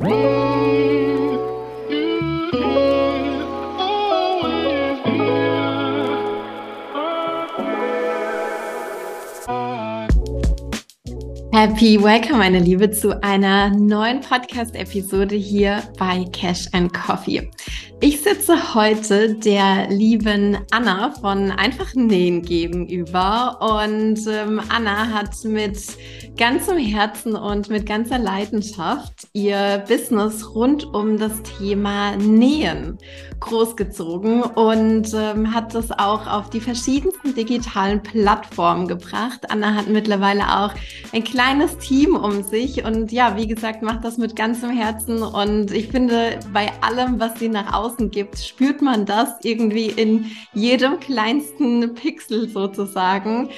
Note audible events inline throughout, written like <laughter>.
Happy Welcome, meine Liebe, zu einer neuen Podcast-Episode hier bei Cash and Coffee. Ich sitze heute der lieben Anna von Einfach Nähen gegenüber und ähm, Anna hat mit ganzem Herzen und mit ganzer Leidenschaft ihr Business rund um das Thema Nähen großgezogen und ähm, hat das auch auf die verschiedensten digitalen Plattformen gebracht. Anna hat mittlerweile auch ein kleines Team um sich und ja, wie gesagt, macht das mit ganzem Herzen und ich finde, bei allem, was sie nach außen gibt, spürt man das irgendwie in jedem kleinsten Pixel sozusagen.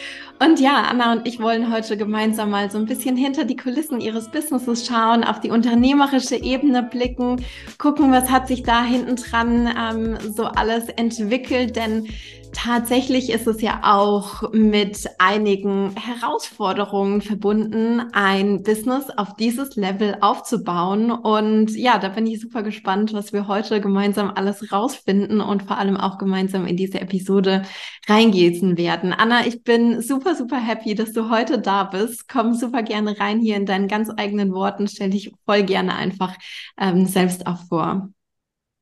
Und ja, Anna und ich wollen heute gemeinsam mal so ein bisschen hinter die Kulissen ihres Businesses schauen, auf die unternehmerische Ebene blicken, gucken, was hat sich da hinten dran ähm, so alles entwickelt, denn tatsächlich ist es ja auch mit einigen Herausforderungen verbunden, ein Business auf dieses Level aufzubauen. Und ja, da bin ich super gespannt, was wir heute gemeinsam alles rausfinden und vor allem auch gemeinsam in diese Episode reingehen werden. Anna, ich bin super, super happy, dass du heute da bist. Komm super gerne rein hier in deinen ganz eigenen Worten. Stell dich voll gerne einfach ähm, selbst auch vor.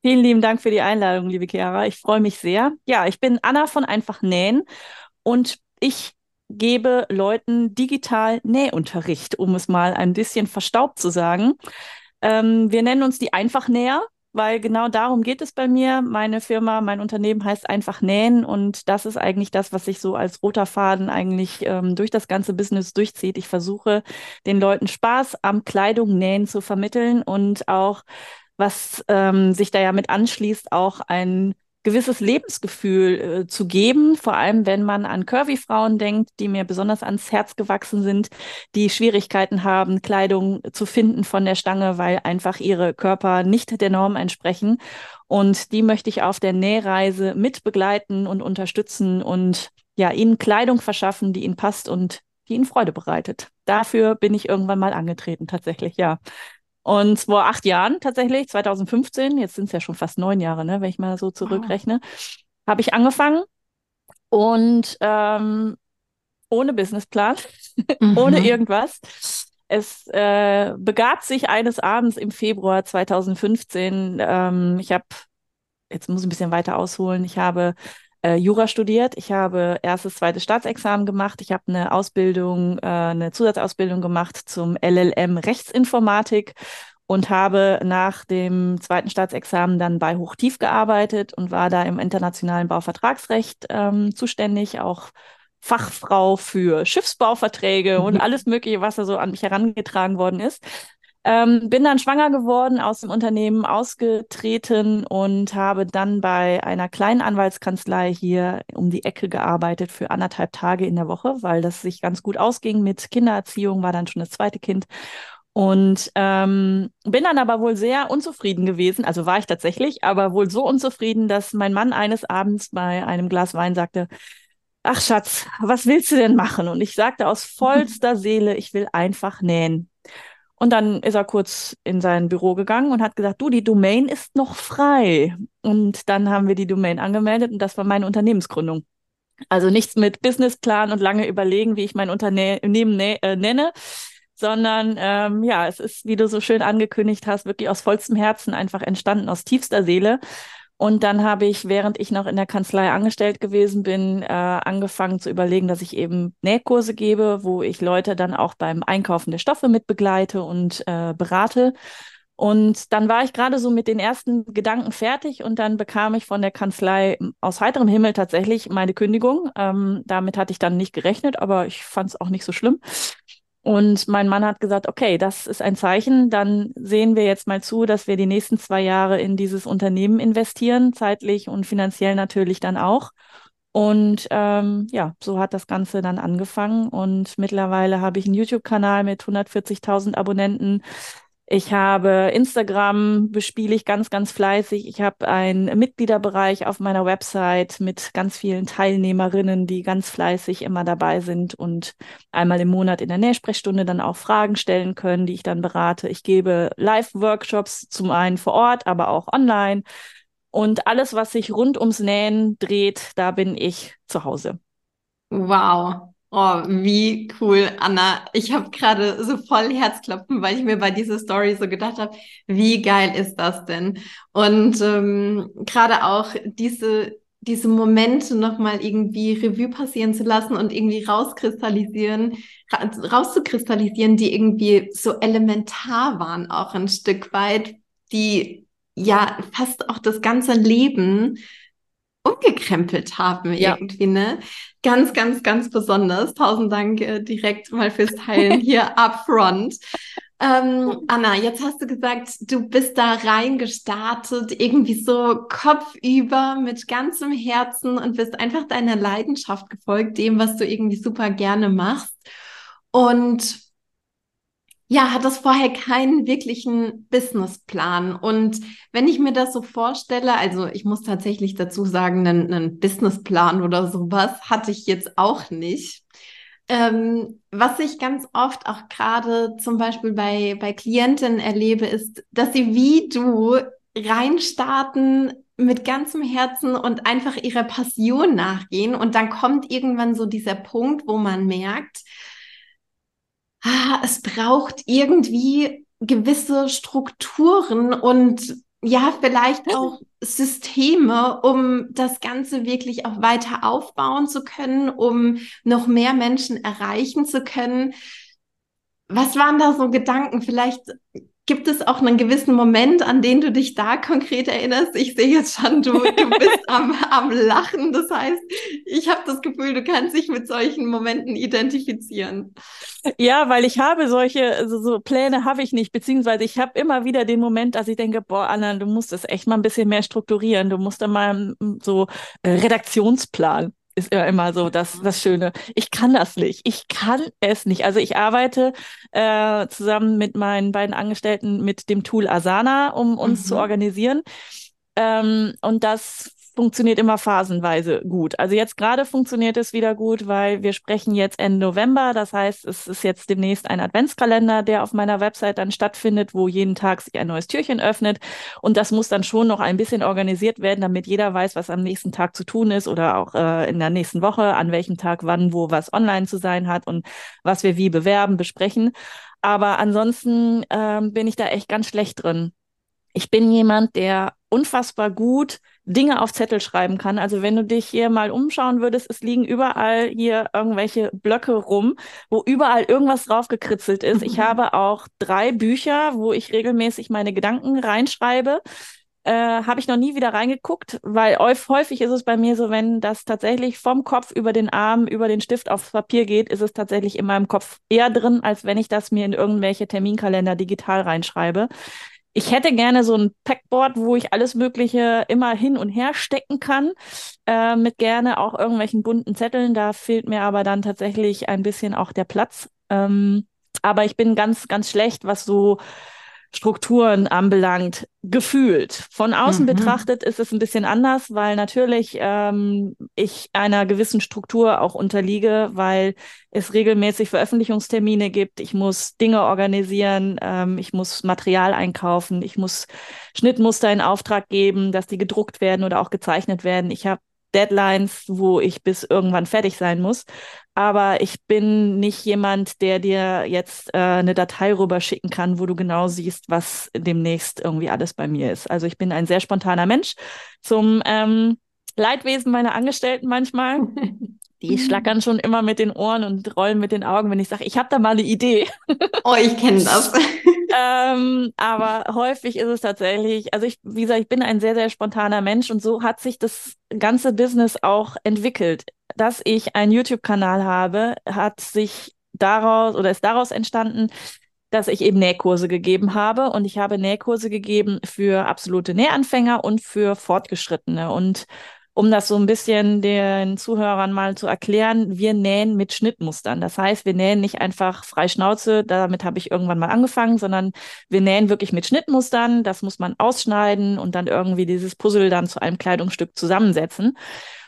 Vielen lieben Dank für die Einladung, liebe Chiara. Ich freue mich sehr. Ja, ich bin Anna von Einfach Nähen und ich gebe Leuten digital Nähunterricht, um es mal ein bisschen verstaubt zu sagen. Ähm, wir nennen uns die Einfachnäher, weil genau darum geht es bei mir. Meine Firma, mein Unternehmen heißt Einfach Nähen und das ist eigentlich das, was sich so als roter Faden eigentlich ähm, durch das ganze Business durchzieht. Ich versuche den Leuten Spaß am Kleidung nähen zu vermitteln und auch was ähm, sich da ja mit anschließt, auch ein gewisses Lebensgefühl äh, zu geben, vor allem wenn man an Curvy-Frauen denkt, die mir besonders ans Herz gewachsen sind, die Schwierigkeiten haben, Kleidung zu finden von der Stange, weil einfach ihre Körper nicht der Norm entsprechen. Und die möchte ich auf der Nähreise mit begleiten und unterstützen und ja, ihnen Kleidung verschaffen, die ihnen passt und die ihnen Freude bereitet. Dafür bin ich irgendwann mal angetreten, tatsächlich, ja. Und vor acht Jahren tatsächlich, 2015, jetzt sind es ja schon fast neun Jahre, ne, wenn ich mal so zurückrechne, wow. habe ich angefangen und ähm, ohne Businessplan, <laughs> mhm. ohne irgendwas. Es äh, begab sich eines Abends im Februar 2015. Ähm, ich habe, jetzt muss ich ein bisschen weiter ausholen, ich habe äh, Jura studiert. Ich habe erstes, zweites Staatsexamen gemacht. Ich habe eine Ausbildung, äh, eine Zusatzausbildung gemacht zum LLM Rechtsinformatik und habe nach dem zweiten Staatsexamen dann bei Hochtief gearbeitet und war da im internationalen Bauvertragsrecht ähm, zuständig, auch Fachfrau für Schiffsbauverträge und <laughs> alles Mögliche, was da so an mich herangetragen worden ist. Ähm, bin dann schwanger geworden, aus dem Unternehmen ausgetreten und habe dann bei einer kleinen Anwaltskanzlei hier um die Ecke gearbeitet für anderthalb Tage in der Woche, weil das sich ganz gut ausging mit Kindererziehung, war dann schon das zweite Kind. Und ähm, bin dann aber wohl sehr unzufrieden gewesen, also war ich tatsächlich, aber wohl so unzufrieden, dass mein Mann eines Abends bei einem Glas Wein sagte, ach Schatz, was willst du denn machen? Und ich sagte aus <laughs> vollster Seele, ich will einfach nähen. Und dann ist er kurz in sein Büro gegangen und hat gesagt, du, die Domain ist noch frei. Und dann haben wir die Domain angemeldet und das war meine Unternehmensgründung. Also nichts mit Businessplan und lange überlegen, wie ich mein Unternehmen äh, nenne, sondern ähm, ja, es ist, wie du so schön angekündigt hast, wirklich aus vollstem Herzen einfach entstanden, aus tiefster Seele. Und dann habe ich, während ich noch in der Kanzlei angestellt gewesen bin, äh, angefangen zu überlegen, dass ich eben Nähkurse gebe, wo ich Leute dann auch beim Einkaufen der Stoffe mit begleite und äh, berate. Und dann war ich gerade so mit den ersten Gedanken fertig und dann bekam ich von der Kanzlei aus heiterem Himmel tatsächlich meine Kündigung. Ähm, damit hatte ich dann nicht gerechnet, aber ich fand es auch nicht so schlimm. Und mein Mann hat gesagt, okay, das ist ein Zeichen, dann sehen wir jetzt mal zu, dass wir die nächsten zwei Jahre in dieses Unternehmen investieren, zeitlich und finanziell natürlich dann auch. Und ähm, ja, so hat das Ganze dann angefangen. Und mittlerweile habe ich einen YouTube-Kanal mit 140.000 Abonnenten. Ich habe Instagram bespiele ich ganz, ganz fleißig. Ich habe einen Mitgliederbereich auf meiner Website mit ganz vielen Teilnehmerinnen, die ganz fleißig immer dabei sind und einmal im Monat in der Nähsprechstunde dann auch Fragen stellen können, die ich dann berate. Ich gebe Live-Workshops zum einen vor Ort, aber auch online. Und alles, was sich rund ums Nähen dreht, da bin ich zu Hause. Wow. Oh, wie cool, Anna. Ich habe gerade so voll Herzklopfen, weil ich mir bei dieser Story so gedacht habe, wie geil ist das denn? Und ähm, gerade auch diese, diese Momente nochmal irgendwie Revue passieren zu lassen und irgendwie rauskristallisieren, ra rauszukristallisieren, die irgendwie so elementar waren, auch ein Stück weit, die ja fast auch das ganze Leben umgekrempelt haben ja. irgendwie, ne? Ganz, ganz, ganz besonders. Tausend Dank äh, direkt mal fürs Teilen <laughs> hier upfront. Ähm, Anna, jetzt hast du gesagt, du bist da reingestartet, irgendwie so kopfüber mit ganzem Herzen und bist einfach deiner Leidenschaft gefolgt, dem, was du irgendwie super gerne machst. Und ja, hat das vorher keinen wirklichen Businessplan. Und wenn ich mir das so vorstelle, also ich muss tatsächlich dazu sagen, einen, einen Businessplan oder sowas hatte ich jetzt auch nicht. Ähm, was ich ganz oft auch gerade zum Beispiel bei, bei Klientinnen erlebe, ist, dass sie wie du reinstarten mit ganzem Herzen und einfach ihrer Passion nachgehen. Und dann kommt irgendwann so dieser Punkt, wo man merkt, ah, es braucht irgendwie gewisse Strukturen und ja, vielleicht auch Systeme, um das Ganze wirklich auch weiter aufbauen zu können, um noch mehr Menschen erreichen zu können. Was waren da so Gedanken? Vielleicht Gibt es auch einen gewissen Moment, an den du dich da konkret erinnerst? Ich sehe jetzt schon, du, du bist am, am Lachen. Das heißt, ich habe das Gefühl, du kannst dich mit solchen Momenten identifizieren. Ja, weil ich habe solche also so Pläne habe ich nicht, beziehungsweise ich habe immer wieder den Moment, dass ich denke, boah, Anna, du musst es echt mal ein bisschen mehr strukturieren. Du musst da mal so äh, Redaktionsplan ist ja immer so das, das Schöne. Ich kann das nicht. Ich kann es nicht. Also ich arbeite äh, zusammen mit meinen beiden Angestellten mit dem Tool Asana, um uns mhm. zu organisieren. Ähm, und das funktioniert immer phasenweise gut. Also jetzt gerade funktioniert es wieder gut, weil wir sprechen jetzt Ende November. Das heißt, es ist jetzt demnächst ein Adventskalender, der auf meiner Website dann stattfindet, wo jeden Tag sich ein neues Türchen öffnet. Und das muss dann schon noch ein bisschen organisiert werden, damit jeder weiß, was am nächsten Tag zu tun ist oder auch äh, in der nächsten Woche, an welchem Tag, wann, wo was online zu sein hat und was wir wie bewerben, besprechen. Aber ansonsten ähm, bin ich da echt ganz schlecht drin. Ich bin jemand, der unfassbar gut Dinge auf Zettel schreiben kann. Also wenn du dich hier mal umschauen würdest, es liegen überall hier irgendwelche Blöcke rum, wo überall irgendwas draufgekritzelt ist. Ich <laughs> habe auch drei Bücher, wo ich regelmäßig meine Gedanken reinschreibe. Äh, habe ich noch nie wieder reingeguckt, weil häufig ist es bei mir so, wenn das tatsächlich vom Kopf über den Arm, über den Stift aufs Papier geht, ist es tatsächlich in meinem Kopf eher drin, als wenn ich das mir in irgendwelche Terminkalender digital reinschreibe ich hätte gerne so ein Packboard, wo ich alles Mögliche immer hin und her stecken kann, äh, mit gerne auch irgendwelchen bunten Zetteln. Da fehlt mir aber dann tatsächlich ein bisschen auch der Platz. Ähm, aber ich bin ganz, ganz schlecht, was so Strukturen anbelangt, gefühlt. Von außen mhm. betrachtet ist es ein bisschen anders, weil natürlich ähm, ich einer gewissen Struktur auch unterliege, weil es regelmäßig Veröffentlichungstermine gibt. Ich muss Dinge organisieren, ähm, ich muss Material einkaufen, ich muss Schnittmuster in Auftrag geben, dass die gedruckt werden oder auch gezeichnet werden. Ich habe Deadlines, wo ich bis irgendwann fertig sein muss. Aber ich bin nicht jemand, der dir jetzt äh, eine Datei rüberschicken kann, wo du genau siehst, was demnächst irgendwie alles bei mir ist. Also ich bin ein sehr spontaner Mensch. Zum ähm, Leidwesen meiner Angestellten manchmal. <laughs> Die schlackern schon immer mit den Ohren und rollen mit den Augen, wenn ich sage, ich habe da mal eine Idee. Oh, ich kenne <laughs> das. ähm, aber häufig ist es tatsächlich, also ich, wie gesagt, ich bin ein sehr, sehr spontaner Mensch und so hat sich das ganze Business auch entwickelt. Dass ich einen YouTube-Kanal habe, hat sich daraus oder ist daraus entstanden, dass ich eben Nähkurse gegeben habe und ich habe Nähkurse gegeben für absolute Nähanfänger und für Fortgeschrittene und um das so ein bisschen den Zuhörern mal zu erklären, wir nähen mit Schnittmustern. Das heißt, wir nähen nicht einfach frei Schnauze, damit habe ich irgendwann mal angefangen, sondern wir nähen wirklich mit Schnittmustern. Das muss man ausschneiden und dann irgendwie dieses Puzzle dann zu einem Kleidungsstück zusammensetzen.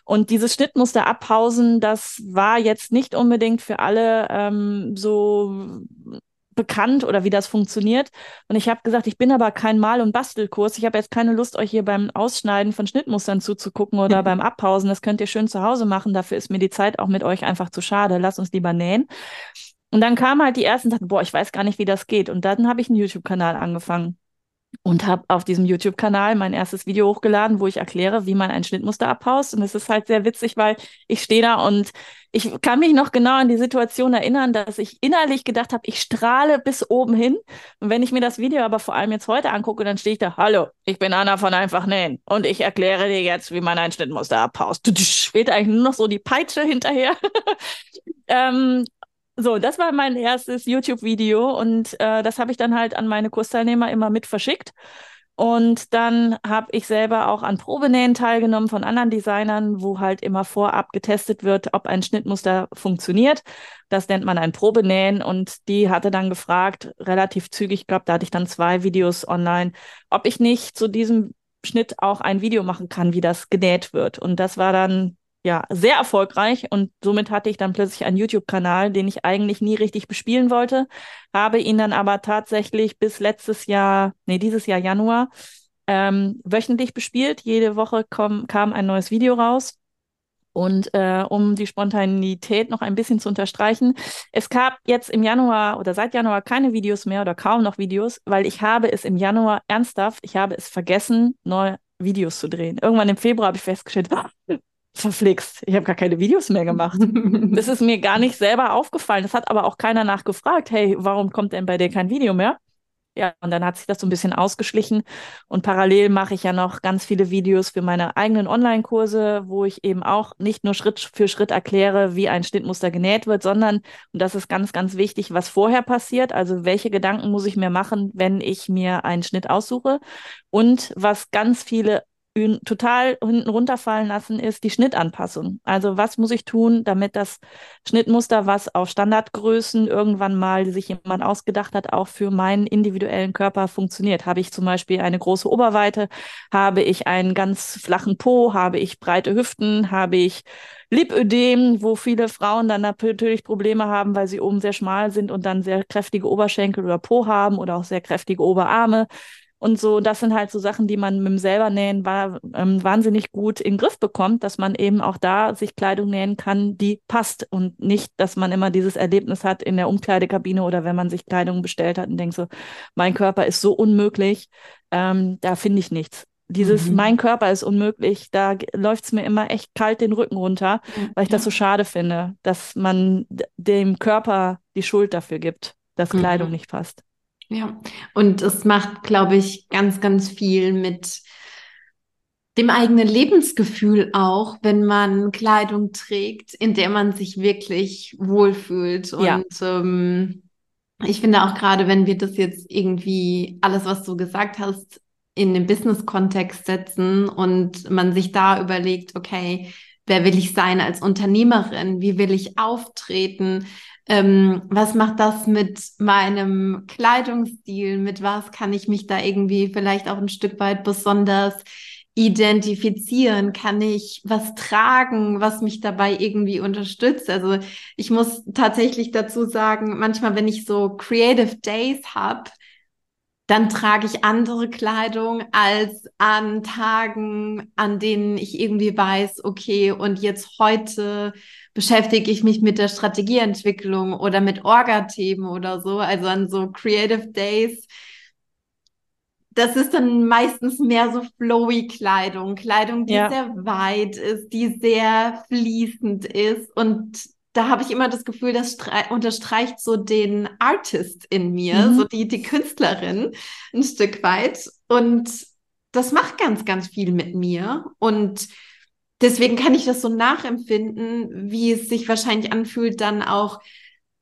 Und dieses Schnittmuster abpausen, das war jetzt nicht unbedingt für alle ähm, so bekannt oder wie das funktioniert. Und ich habe gesagt, ich bin aber kein Mal- und Bastelkurs. Ich habe jetzt keine Lust, euch hier beim Ausschneiden von Schnittmustern zuzugucken oder beim Abpausen. Das könnt ihr schön zu Hause machen. Dafür ist mir die Zeit auch mit euch einfach zu schade. Lasst uns lieber nähen. Und dann kamen halt die ersten und sagten, boah, ich weiß gar nicht, wie das geht. Und dann habe ich einen YouTube-Kanal angefangen und habe auf diesem YouTube-Kanal mein erstes Video hochgeladen, wo ich erkläre, wie man ein Schnittmuster abhaust. Und es ist halt sehr witzig, weil ich stehe da und ich kann mich noch genau an die Situation erinnern, dass ich innerlich gedacht habe, ich strahle bis oben hin. Und wenn ich mir das Video aber vor allem jetzt heute angucke, dann stehe ich da, hallo, ich bin Anna von Einfach Nähen und ich erkläre dir jetzt, wie man ein Schnittmuster abhaust. Fehlt eigentlich nur noch so die Peitsche hinterher. <laughs> ähm, so, das war mein erstes YouTube-Video und äh, das habe ich dann halt an meine Kursteilnehmer immer mit verschickt. Und dann habe ich selber auch an Probenähen teilgenommen von anderen Designern, wo halt immer vorab getestet wird, ob ein Schnittmuster funktioniert. Das nennt man ein Probenähen. Und die hatte dann gefragt, relativ zügig, ich glaube, da hatte ich dann zwei Videos online, ob ich nicht zu diesem Schnitt auch ein Video machen kann, wie das genäht wird. Und das war dann ja, sehr erfolgreich und somit hatte ich dann plötzlich einen YouTube-Kanal, den ich eigentlich nie richtig bespielen wollte, habe ihn dann aber tatsächlich bis letztes Jahr, nee, dieses Jahr Januar, ähm, wöchentlich bespielt. Jede Woche komm, kam ein neues Video raus. Und äh, um die Spontanität noch ein bisschen zu unterstreichen, es gab jetzt im Januar oder seit Januar keine Videos mehr oder kaum noch Videos, weil ich habe es im Januar ernsthaft, ich habe es vergessen, neue Videos zu drehen. Irgendwann im Februar habe ich festgestellt, <laughs> verflixt, ich habe gar keine Videos mehr gemacht. <laughs> das ist mir gar nicht selber aufgefallen. Das hat aber auch keiner nachgefragt, hey, warum kommt denn bei dir kein Video mehr? Ja, und dann hat sich das so ein bisschen ausgeschlichen. Und parallel mache ich ja noch ganz viele Videos für meine eigenen Online-Kurse, wo ich eben auch nicht nur Schritt für Schritt erkläre, wie ein Schnittmuster genäht wird, sondern, und das ist ganz, ganz wichtig, was vorher passiert. Also welche Gedanken muss ich mir machen, wenn ich mir einen Schnitt aussuche? Und was ganz viele total hinten runterfallen lassen, ist die Schnittanpassung. Also was muss ich tun, damit das Schnittmuster, was auf Standardgrößen irgendwann mal sich jemand ausgedacht hat, auch für meinen individuellen Körper funktioniert? Habe ich zum Beispiel eine große Oberweite? Habe ich einen ganz flachen Po? Habe ich breite Hüften? Habe ich Lipödem, wo viele Frauen dann natürlich Probleme haben, weil sie oben sehr schmal sind und dann sehr kräftige Oberschenkel oder Po haben oder auch sehr kräftige Oberarme und so. Das sind halt so Sachen, die man mit dem selber nähen war, ähm, wahnsinnig gut in den Griff bekommt, dass man eben auch da sich Kleidung nähen kann, die passt und nicht, dass man immer dieses Erlebnis hat in der Umkleidekabine oder wenn man sich Kleidung bestellt hat und denkt so, mein Körper ist so unmöglich, ähm, da finde ich nichts. Dieses mhm. mein Körper ist unmöglich, da läuft es mir immer echt kalt den Rücken runter, weil ich das so schade finde, dass man dem Körper die Schuld dafür gibt, dass mhm. Kleidung nicht passt. Ja, und es macht, glaube ich, ganz, ganz viel mit dem eigenen Lebensgefühl auch, wenn man Kleidung trägt, in der man sich wirklich wohlfühlt. Und ja. ähm, ich finde auch gerade, wenn wir das jetzt irgendwie alles, was du gesagt hast, in den Business-Kontext setzen und man sich da überlegt, okay, wer will ich sein als Unternehmerin? Wie will ich auftreten? Ähm, was macht das mit meinem Kleidungsstil? Mit was kann ich mich da irgendwie vielleicht auch ein Stück weit besonders identifizieren? Kann ich was tragen, was mich dabei irgendwie unterstützt? Also ich muss tatsächlich dazu sagen, manchmal, wenn ich so Creative Days habe, dann trage ich andere Kleidung als an Tagen, an denen ich irgendwie weiß, okay, und jetzt heute beschäftige ich mich mit der Strategieentwicklung oder mit Orga-Themen oder so, also an so Creative Days. Das ist dann meistens mehr so flowy Kleidung, Kleidung, die ja. sehr weit ist, die sehr fließend ist und da habe ich immer das Gefühl, das unterstreicht so den Artist in mir, mhm. so die, die Künstlerin ein Stück weit. Und das macht ganz, ganz viel mit mir. Und deswegen kann ich das so nachempfinden, wie es sich wahrscheinlich anfühlt, dann auch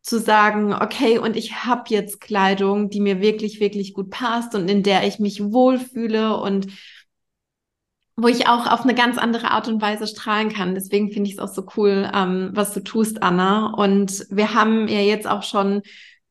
zu sagen, okay, und ich habe jetzt Kleidung, die mir wirklich, wirklich gut passt und in der ich mich wohlfühle und wo ich auch auf eine ganz andere Art und Weise strahlen kann. Deswegen finde ich es auch so cool, ähm, was du tust, Anna. Und wir haben ja jetzt auch schon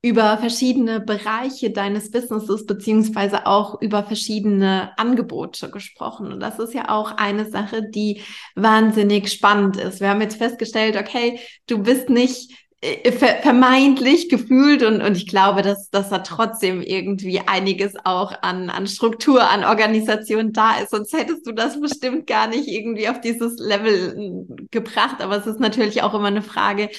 über verschiedene Bereiche deines Businesses beziehungsweise auch über verschiedene Angebote gesprochen. Und das ist ja auch eine Sache, die wahnsinnig spannend ist. Wir haben jetzt festgestellt, okay, du bist nicht äh, vermeintlich gefühlt und, und ich glaube, dass, dass da trotzdem irgendwie einiges auch an, an Struktur, an Organisation da ist. Sonst hättest du das bestimmt gar nicht irgendwie auf dieses Level hm, gebracht. Aber es ist natürlich auch immer eine Frage,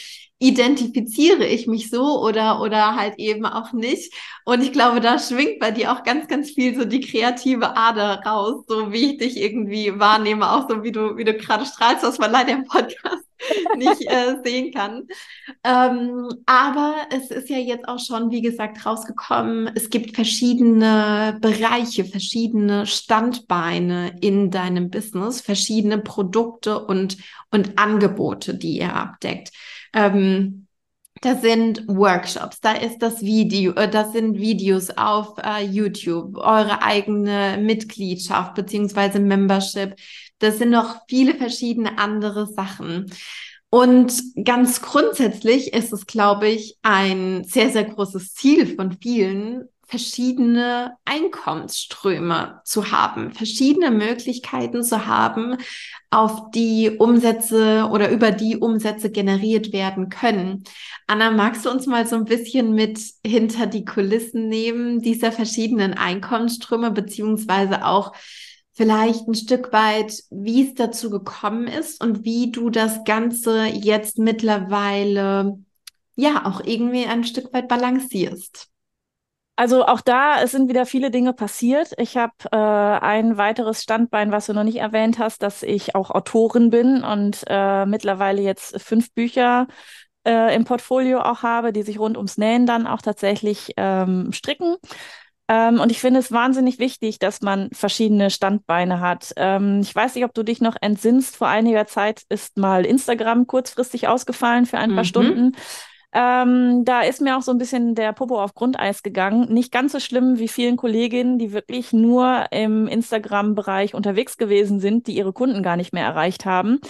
identifiziere ich mich so oder, oder halt eben auch nicht. Und ich glaube, da schwingt bei dir auch ganz, ganz viel so die kreative Ader raus, so wie ich dich irgendwie wahrnehme, auch so wie du, wie du gerade strahlst, was man leider im Podcast <laughs> nicht äh, sehen kann. Ähm, aber es ist ja jetzt auch schon, wie gesagt, rausgekommen, es gibt verschiedene Bereiche, verschiedene Standbeine in deinem Business, verschiedene Produkte und, und Angebote, die ihr abdeckt. Ähm, das sind Workshops, da ist das Video, äh, das sind Videos auf äh, YouTube, eure eigene Mitgliedschaft beziehungsweise Membership. Das sind noch viele verschiedene andere Sachen. Und ganz grundsätzlich ist es, glaube ich, ein sehr, sehr großes Ziel von vielen, verschiedene Einkommensströme zu haben, verschiedene Möglichkeiten zu haben, auf die Umsätze oder über die Umsätze generiert werden können. Anna, magst du uns mal so ein bisschen mit hinter die Kulissen nehmen dieser verschiedenen Einkommensströme, beziehungsweise auch vielleicht ein Stück weit, wie es dazu gekommen ist und wie du das Ganze jetzt mittlerweile ja auch irgendwie ein Stück weit balancierst? Also auch da sind wieder viele Dinge passiert. Ich habe äh, ein weiteres Standbein, was du noch nicht erwähnt hast, dass ich auch Autorin bin und äh, mittlerweile jetzt fünf Bücher äh, im Portfolio auch habe, die sich rund ums Nähen dann auch tatsächlich ähm, stricken. Ähm, und ich finde es wahnsinnig wichtig, dass man verschiedene Standbeine hat. Ähm, ich weiß nicht, ob du dich noch entsinnst. Vor einiger Zeit ist mal Instagram kurzfristig ausgefallen für ein paar mhm. Stunden. Ähm, da ist mir auch so ein bisschen der Popo auf Grundeis gegangen. Nicht ganz so schlimm wie vielen Kolleginnen, die wirklich nur im Instagram-Bereich unterwegs gewesen sind, die ihre Kunden gar nicht mehr erreicht haben.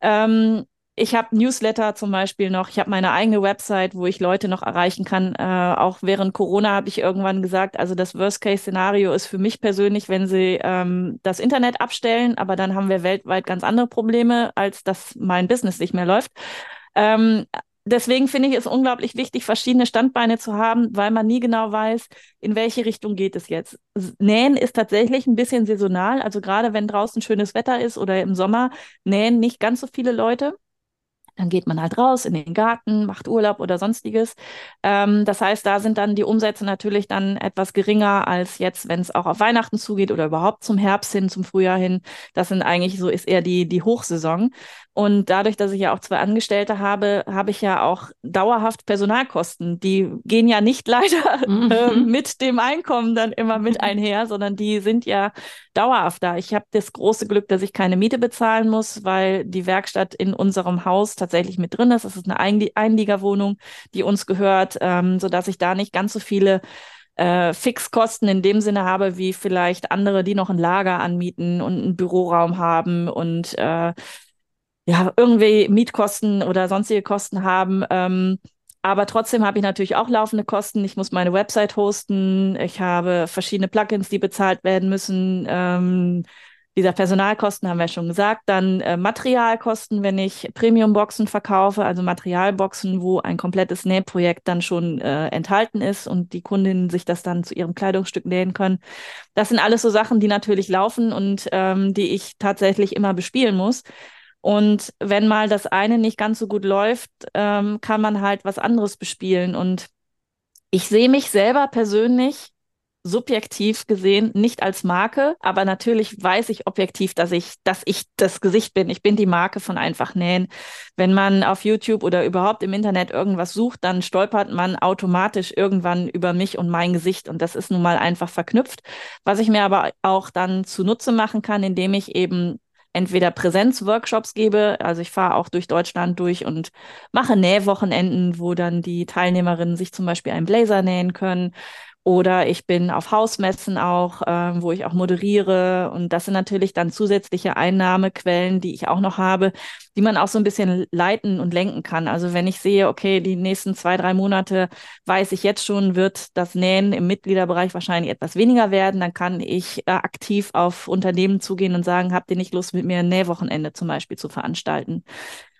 Ähm, ich habe Newsletter zum Beispiel noch, ich habe meine eigene Website, wo ich Leute noch erreichen kann. Äh, auch während Corona habe ich irgendwann gesagt, also das Worst-Case-Szenario ist für mich persönlich, wenn sie ähm, das Internet abstellen, aber dann haben wir weltweit ganz andere Probleme, als dass mein Business nicht mehr läuft. Ähm, deswegen finde ich es unglaublich wichtig, verschiedene Standbeine zu haben, weil man nie genau weiß, in welche Richtung geht es jetzt. Nähen ist tatsächlich ein bisschen saisonal. Also gerade wenn draußen schönes Wetter ist oder im Sommer, nähen nicht ganz so viele Leute. Dann geht man halt raus in den Garten, macht Urlaub oder sonstiges. Ähm, das heißt, da sind dann die Umsätze natürlich dann etwas geringer als jetzt, wenn es auch auf Weihnachten zugeht oder überhaupt zum Herbst hin, zum Frühjahr hin. Das sind eigentlich so ist eher die, die Hochsaison. Und dadurch, dass ich ja auch zwei Angestellte habe, habe ich ja auch dauerhaft Personalkosten. Die gehen ja nicht <laughs> leider mhm. äh, mit dem Einkommen dann immer mit mhm. einher, sondern die sind ja dauerhaft da. Ich habe das große Glück, dass ich keine Miete bezahlen muss, weil die Werkstatt in unserem Haus tatsächlich mit drin ist. Das ist eine Einliegerwohnung, die uns gehört, ähm, sodass ich da nicht ganz so viele äh, Fixkosten in dem Sinne habe, wie vielleicht andere, die noch ein Lager anmieten und einen Büroraum haben und äh, ja, irgendwie Mietkosten oder sonstige Kosten haben. Ähm, aber trotzdem habe ich natürlich auch laufende Kosten. Ich muss meine Website hosten. Ich habe verschiedene Plugins, die bezahlt werden müssen. Ähm, dieser Personalkosten haben wir schon gesagt. Dann äh, Materialkosten, wenn ich Premium-Boxen verkaufe, also Materialboxen, wo ein komplettes Nähprojekt dann schon äh, enthalten ist und die Kundinnen sich das dann zu ihrem Kleidungsstück nähen können. Das sind alles so Sachen, die natürlich laufen und ähm, die ich tatsächlich immer bespielen muss. Und wenn mal das eine nicht ganz so gut läuft, ähm, kann man halt was anderes bespielen. Und ich sehe mich selber persönlich subjektiv gesehen nicht als Marke, aber natürlich weiß ich objektiv, dass ich, dass ich das Gesicht bin. Ich bin die Marke von einfach nähen. Wenn man auf YouTube oder überhaupt im Internet irgendwas sucht, dann stolpert man automatisch irgendwann über mich und mein Gesicht und das ist nun mal einfach verknüpft. Was ich mir aber auch dann zunutze machen kann, indem ich eben entweder Präsenzworkshops gebe, also ich fahre auch durch Deutschland durch und mache Nähwochenenden, wo dann die Teilnehmerinnen sich zum Beispiel einen Blazer nähen können Oder ich bin auf Hausmessen auch, äh, wo ich auch moderiere. Und das sind natürlich dann zusätzliche Einnahmequellen, die ich auch noch habe, die man auch so ein bisschen leiten und lenken kann. Also wenn ich sehe, okay, die nächsten zwei, drei Monate weiß ich jetzt schon, wird das Nähen im Mitgliederbereich wahrscheinlich etwas weniger werden, dann kann ich äh, aktiv auf Unternehmen zugehen und sagen, habt ihr nicht Lust, mit mir ein Nähwochenende zum Beispiel zu veranstalten?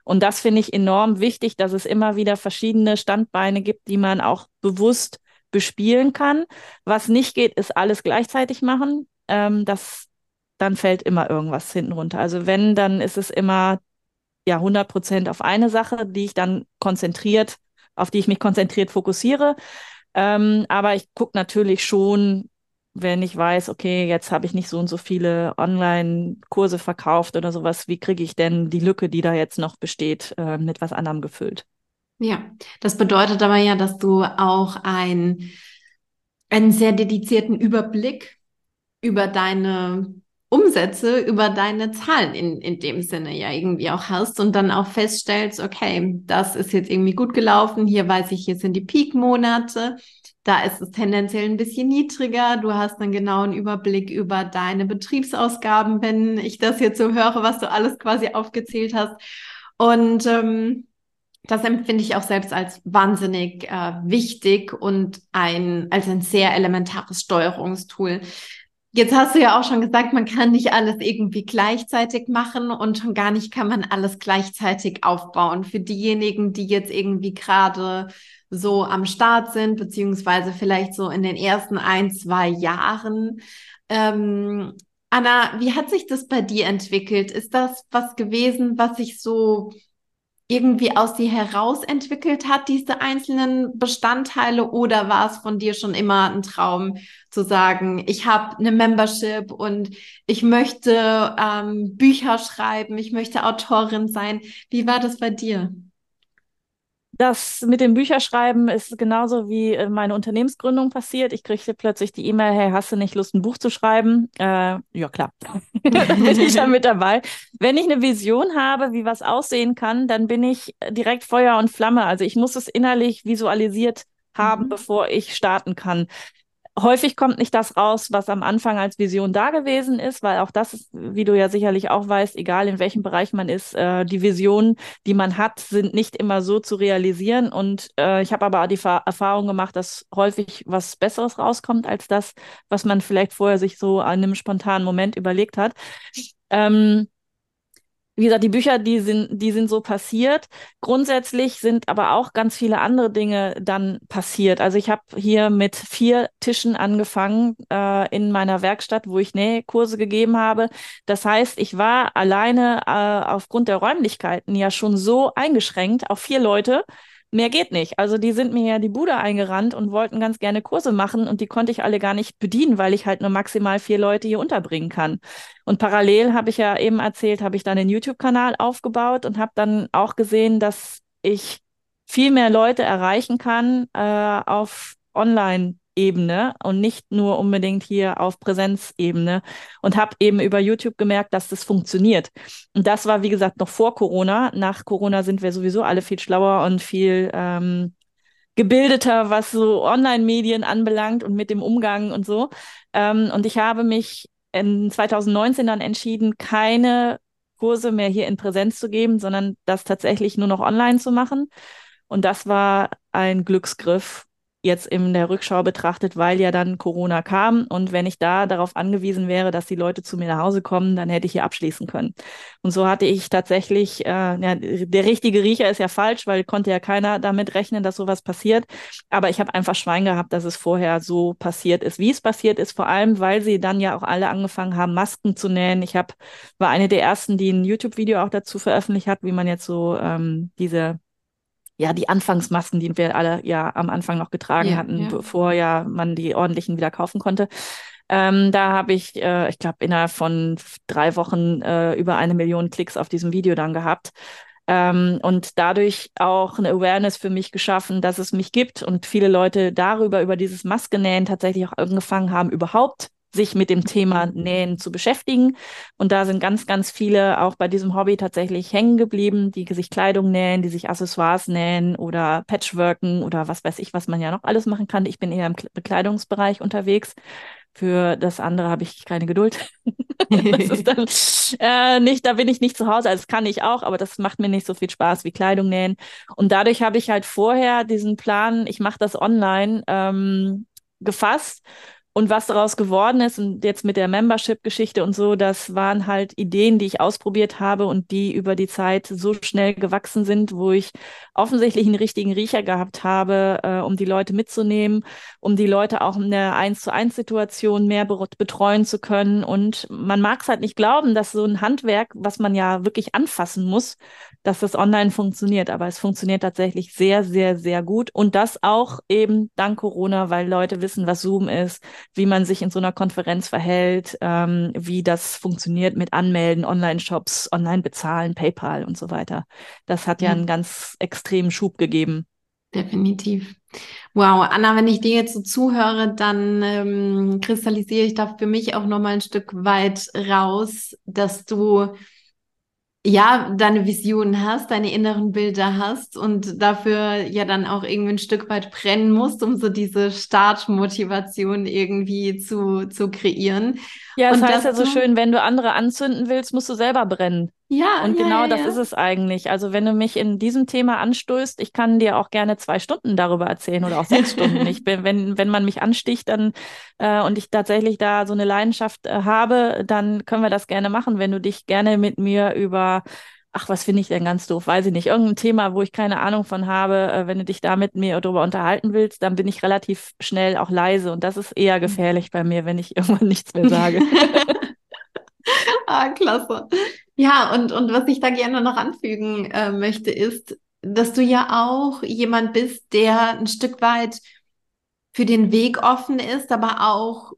Und das finde ich enorm wichtig, dass es immer wieder verschiedene Standbeine gibt, die man auch bewusst bespielen kann. Was nicht geht, ist alles gleichzeitig machen. Ähm, das, dann fällt immer irgendwas hinten runter. Also wenn, dann ist es immer ja 100 Prozent auf eine Sache, die ich dann konzentriert, auf die ich mich konzentriert fokussiere. Ähm, aber ich gucke natürlich schon, wenn ich weiß, okay, jetzt habe ich nicht so und so viele Online-Kurse verkauft oder sowas, wie kriege ich denn die Lücke, die da jetzt noch besteht, äh, mit was anderem gefüllt? Ja, das bedeutet aber ja, dass du auch ein, einen sehr dedizierten Überblick über deine Umsätze, über deine Zahlen in, in dem Sinne ja irgendwie auch hast und dann auch feststellst, okay, das ist jetzt irgendwie gut gelaufen, hier weiß ich, hier sind die Peak-Monate, da ist es tendenziell ein bisschen niedriger, du hast einen genauen Überblick über deine Betriebsausgaben, wenn ich das jetzt so höre, was du alles quasi aufgezählt hast. Und ähm, das empfinde ich auch selbst als wahnsinnig äh, wichtig und ein, als ein sehr elementares Steuerungstool. Jetzt hast du ja auch schon gesagt, man kann nicht alles irgendwie gleichzeitig machen und schon gar nicht kann man alles gleichzeitig aufbauen. Für diejenigen, die jetzt irgendwie gerade so am Start sind, beziehungsweise vielleicht so in den ersten ein, zwei Jahren. Ähm, Anna, wie hat sich das bei dir entwickelt? Ist das was gewesen, was sich so irgendwie aus dir heraus entwickelt hat, diese einzelnen Bestandteile, oder war es von dir schon immer ein Traum zu sagen, ich habe eine Membership und ich möchte ähm, Bücher schreiben, ich möchte Autorin sein. Wie war das bei dir? Das mit dem Bücherschreiben ist genauso wie äh, meine Unternehmensgründung passiert. Ich kriegte plötzlich die E-Mail, hey, hast du nicht Lust, ein Buch zu schreiben? Äh, ja, klar. <laughs> bin ich da mit dabei. Wenn ich eine Vision habe, wie was aussehen kann, dann bin ich direkt Feuer und Flamme. Also ich muss es innerlich visualisiert haben, mhm. bevor ich starten kann. Häufig kommt nicht das raus, was am Anfang als Vision da gewesen ist, weil auch das ist, wie du ja sicherlich auch weißt, egal in welchem Bereich man ist, äh, die Visionen, die man hat, sind nicht immer so zu realisieren. Und äh, ich habe aber die Fa Erfahrung gemacht, dass häufig was Besseres rauskommt als das, was man vielleicht vorher sich so an einem spontanen Moment überlegt hat. Ähm, wie gesagt, die Bücher, die sind, die sind so passiert. Grundsätzlich sind aber auch ganz viele andere Dinge dann passiert. Also ich habe hier mit vier Tischen angefangen äh, in meiner Werkstatt, wo ich Nähkurse gegeben habe. Das heißt, ich war alleine äh, aufgrund der Räumlichkeiten ja schon so eingeschränkt auf vier Leute, mehr geht nicht. Also die sind mir ja die Bude eingerannt und wollten ganz gerne Kurse machen und die konnte ich alle gar nicht bedienen, weil ich halt nur maximal vier Leute hier unterbringen kann. Und parallel habe ich ja eben erzählt, habe ich dann den YouTube-Kanal aufgebaut und habe dann auch gesehen, dass ich viel mehr Leute erreichen kann äh, auf Online Ebene und nicht nur unbedingt hier auf Präsenzebene und habe eben über YouTube gemerkt, dass das funktioniert. Und das war, wie gesagt, noch vor Corona. Nach Corona sind wir sowieso alle viel schlauer und viel ähm, gebildeter, was so Online-Medien anbelangt und mit dem Umgang und so. Ähm, und ich habe mich in 2019 dann entschieden, keine Kurse mehr hier in Präsenz zu geben, sondern das tatsächlich nur noch online zu machen. Und das war ein Glücksgriff jetzt in der Rückschau betrachtet, weil ja dann Corona kam. Und wenn ich da darauf angewiesen wäre, dass die Leute zu mir nach Hause kommen, dann hätte ich hier abschließen können. Und so hatte ich tatsächlich, äh, ja, der richtige Riecher ist ja falsch, weil konnte ja keiner damit rechnen, dass sowas passiert. Aber ich habe einfach Schwein gehabt, dass es vorher so passiert ist, wie es passiert ist, vor allem, weil sie dann ja auch alle angefangen haben, Masken zu nähen. Ich hab, war eine der ersten, die ein YouTube-Video auch dazu veröffentlicht hat, wie man jetzt so ähm, diese ja, die Anfangsmasken, die wir alle ja am Anfang noch getragen ja, hatten, ja. bevor ja man die ordentlichen wieder kaufen konnte. Ähm, da habe ich, äh, ich glaube, innerhalb von drei Wochen äh, über eine Million Klicks auf diesem Video dann gehabt. Ähm, und dadurch auch eine Awareness für mich geschaffen, dass es mich gibt und viele Leute darüber, über dieses Maskenähen tatsächlich auch angefangen haben, überhaupt sich mit dem Thema Nähen zu beschäftigen. Und da sind ganz, ganz viele auch bei diesem Hobby tatsächlich hängen geblieben, die sich Kleidung nähen, die sich Accessoires nähen oder Patchworken oder was weiß ich, was man ja noch alles machen kann. Ich bin eher im Bekleidungsbereich unterwegs. Für das andere habe ich keine Geduld. <laughs> <laughs> das ist dann äh, nicht, da bin ich nicht zu Hause. Also das kann ich auch, aber das macht mir nicht so viel Spaß wie Kleidung nähen. Und dadurch habe ich halt vorher diesen Plan, ich mache das online, ähm, gefasst und was daraus geworden ist und jetzt mit der Membership-Geschichte und so, das waren halt Ideen, die ich ausprobiert habe und die über die Zeit so schnell gewachsen sind, wo ich offensichtlich einen richtigen Riecher gehabt habe, äh, um die Leute mitzunehmen, um die Leute auch in der eins zu eins Situation mehr betreuen zu können. Und man mag es halt nicht glauben, dass so ein Handwerk, was man ja wirklich anfassen muss, dass das online funktioniert. Aber es funktioniert tatsächlich sehr, sehr, sehr gut. Und das auch eben dank Corona, weil Leute wissen, was Zoom ist wie man sich in so einer Konferenz verhält, ähm, wie das funktioniert mit Anmelden, Online-Shops, Online-Bezahlen, PayPal und so weiter. Das hat ja, ja einen ganz extremen Schub gegeben. Definitiv. Wow, Anna, wenn ich dir jetzt so zuhöre, dann ähm, kristallisiere ich da für mich auch nochmal ein Stück weit raus, dass du ja, deine Vision hast, deine inneren Bilder hast und dafür ja dann auch irgendwie ein Stück weit brennen musst, um so diese Startmotivation irgendwie zu, zu kreieren. Ja, es und heißt ja so schön, wenn du andere anzünden willst, musst du selber brennen. Ja. Und ja, genau ja, das ja. ist es eigentlich. Also wenn du mich in diesem Thema anstößt, ich kann dir auch gerne zwei Stunden darüber erzählen oder auch sechs <laughs> Stunden. Ich bin, wenn, wenn man mich ansticht, dann äh, und ich tatsächlich da so eine Leidenschaft äh, habe, dann können wir das gerne machen. Wenn du dich gerne mit mir über ach, was finde ich denn ganz doof, weiß ich nicht, irgendein Thema, wo ich keine Ahnung von habe, äh, wenn du dich da mit mir darüber unterhalten willst, dann bin ich relativ schnell auch leise und das ist eher mhm. gefährlich bei mir, wenn ich <laughs> irgendwann nichts mehr sage. <laughs> ah, klasse. Ja, und, und was ich da gerne noch anfügen äh, möchte, ist, dass du ja auch jemand bist, der ein Stück weit für den Weg offen ist, aber auch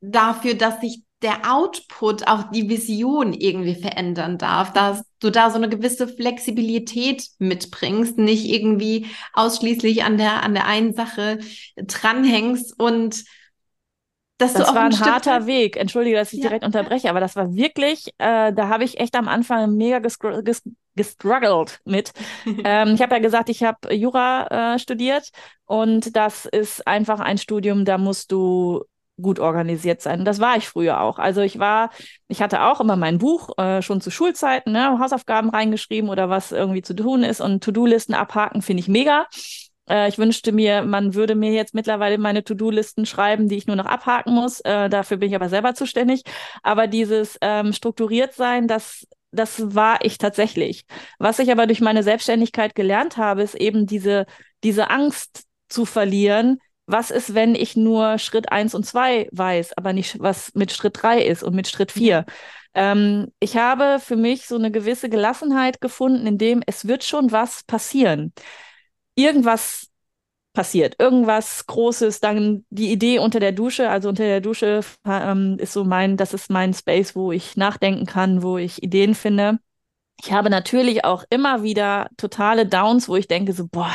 dafür, dass sich der Output, auch die Vision irgendwie verändern darf, dass du da so eine gewisse Flexibilität mitbringst, nicht irgendwie ausschließlich an der, an der einen Sache dranhängst und dass das war ein, harter Weg. Entschuldige, dass ich ja. direkt unterbreche, aber das war wirklich, äh, da habe ich echt am Anfang mega gestr ges gestruggelt mit. <laughs> ähm, ich habe ja gesagt, ich habe Jura äh, studiert und das ist einfach ein Studium, da musst du gut organisiert sein. Und das war ich früher auch. Also ich war, ich hatte auch immer mein Buch äh, schon zu Schulzeiten, ne, Hausaufgaben reingeschrieben oder was irgendwie zu tun ist und To-Do-Listen abhaken finde ich mega. Äh, ich wünschte mir, man würde mir jetzt mittlerweile meine To-Do-Listen schreiben, die ich nur noch abhaken muss. Äh, dafür bin ich aber selber zuständig. Aber dieses ähm, strukturiert sein, das das war ich tatsächlich. Was ich aber durch meine Selbstständigkeit gelernt habe, ist eben diese, diese Angst zu verlieren, was ist, wenn ich nur Schritt eins und zwei weiß, aber nicht, was mit Schritt drei ist und mit Schritt vier. Ähm, ich habe für mich so eine gewisse Gelassenheit gefunden, in dem es wird schon was passieren. Irgendwas passiert, irgendwas Großes, dann die Idee unter der Dusche, also unter der Dusche ähm, ist so mein, das ist mein Space, wo ich nachdenken kann, wo ich Ideen finde. Ich habe natürlich auch immer wieder totale Downs, wo ich denke so, boah,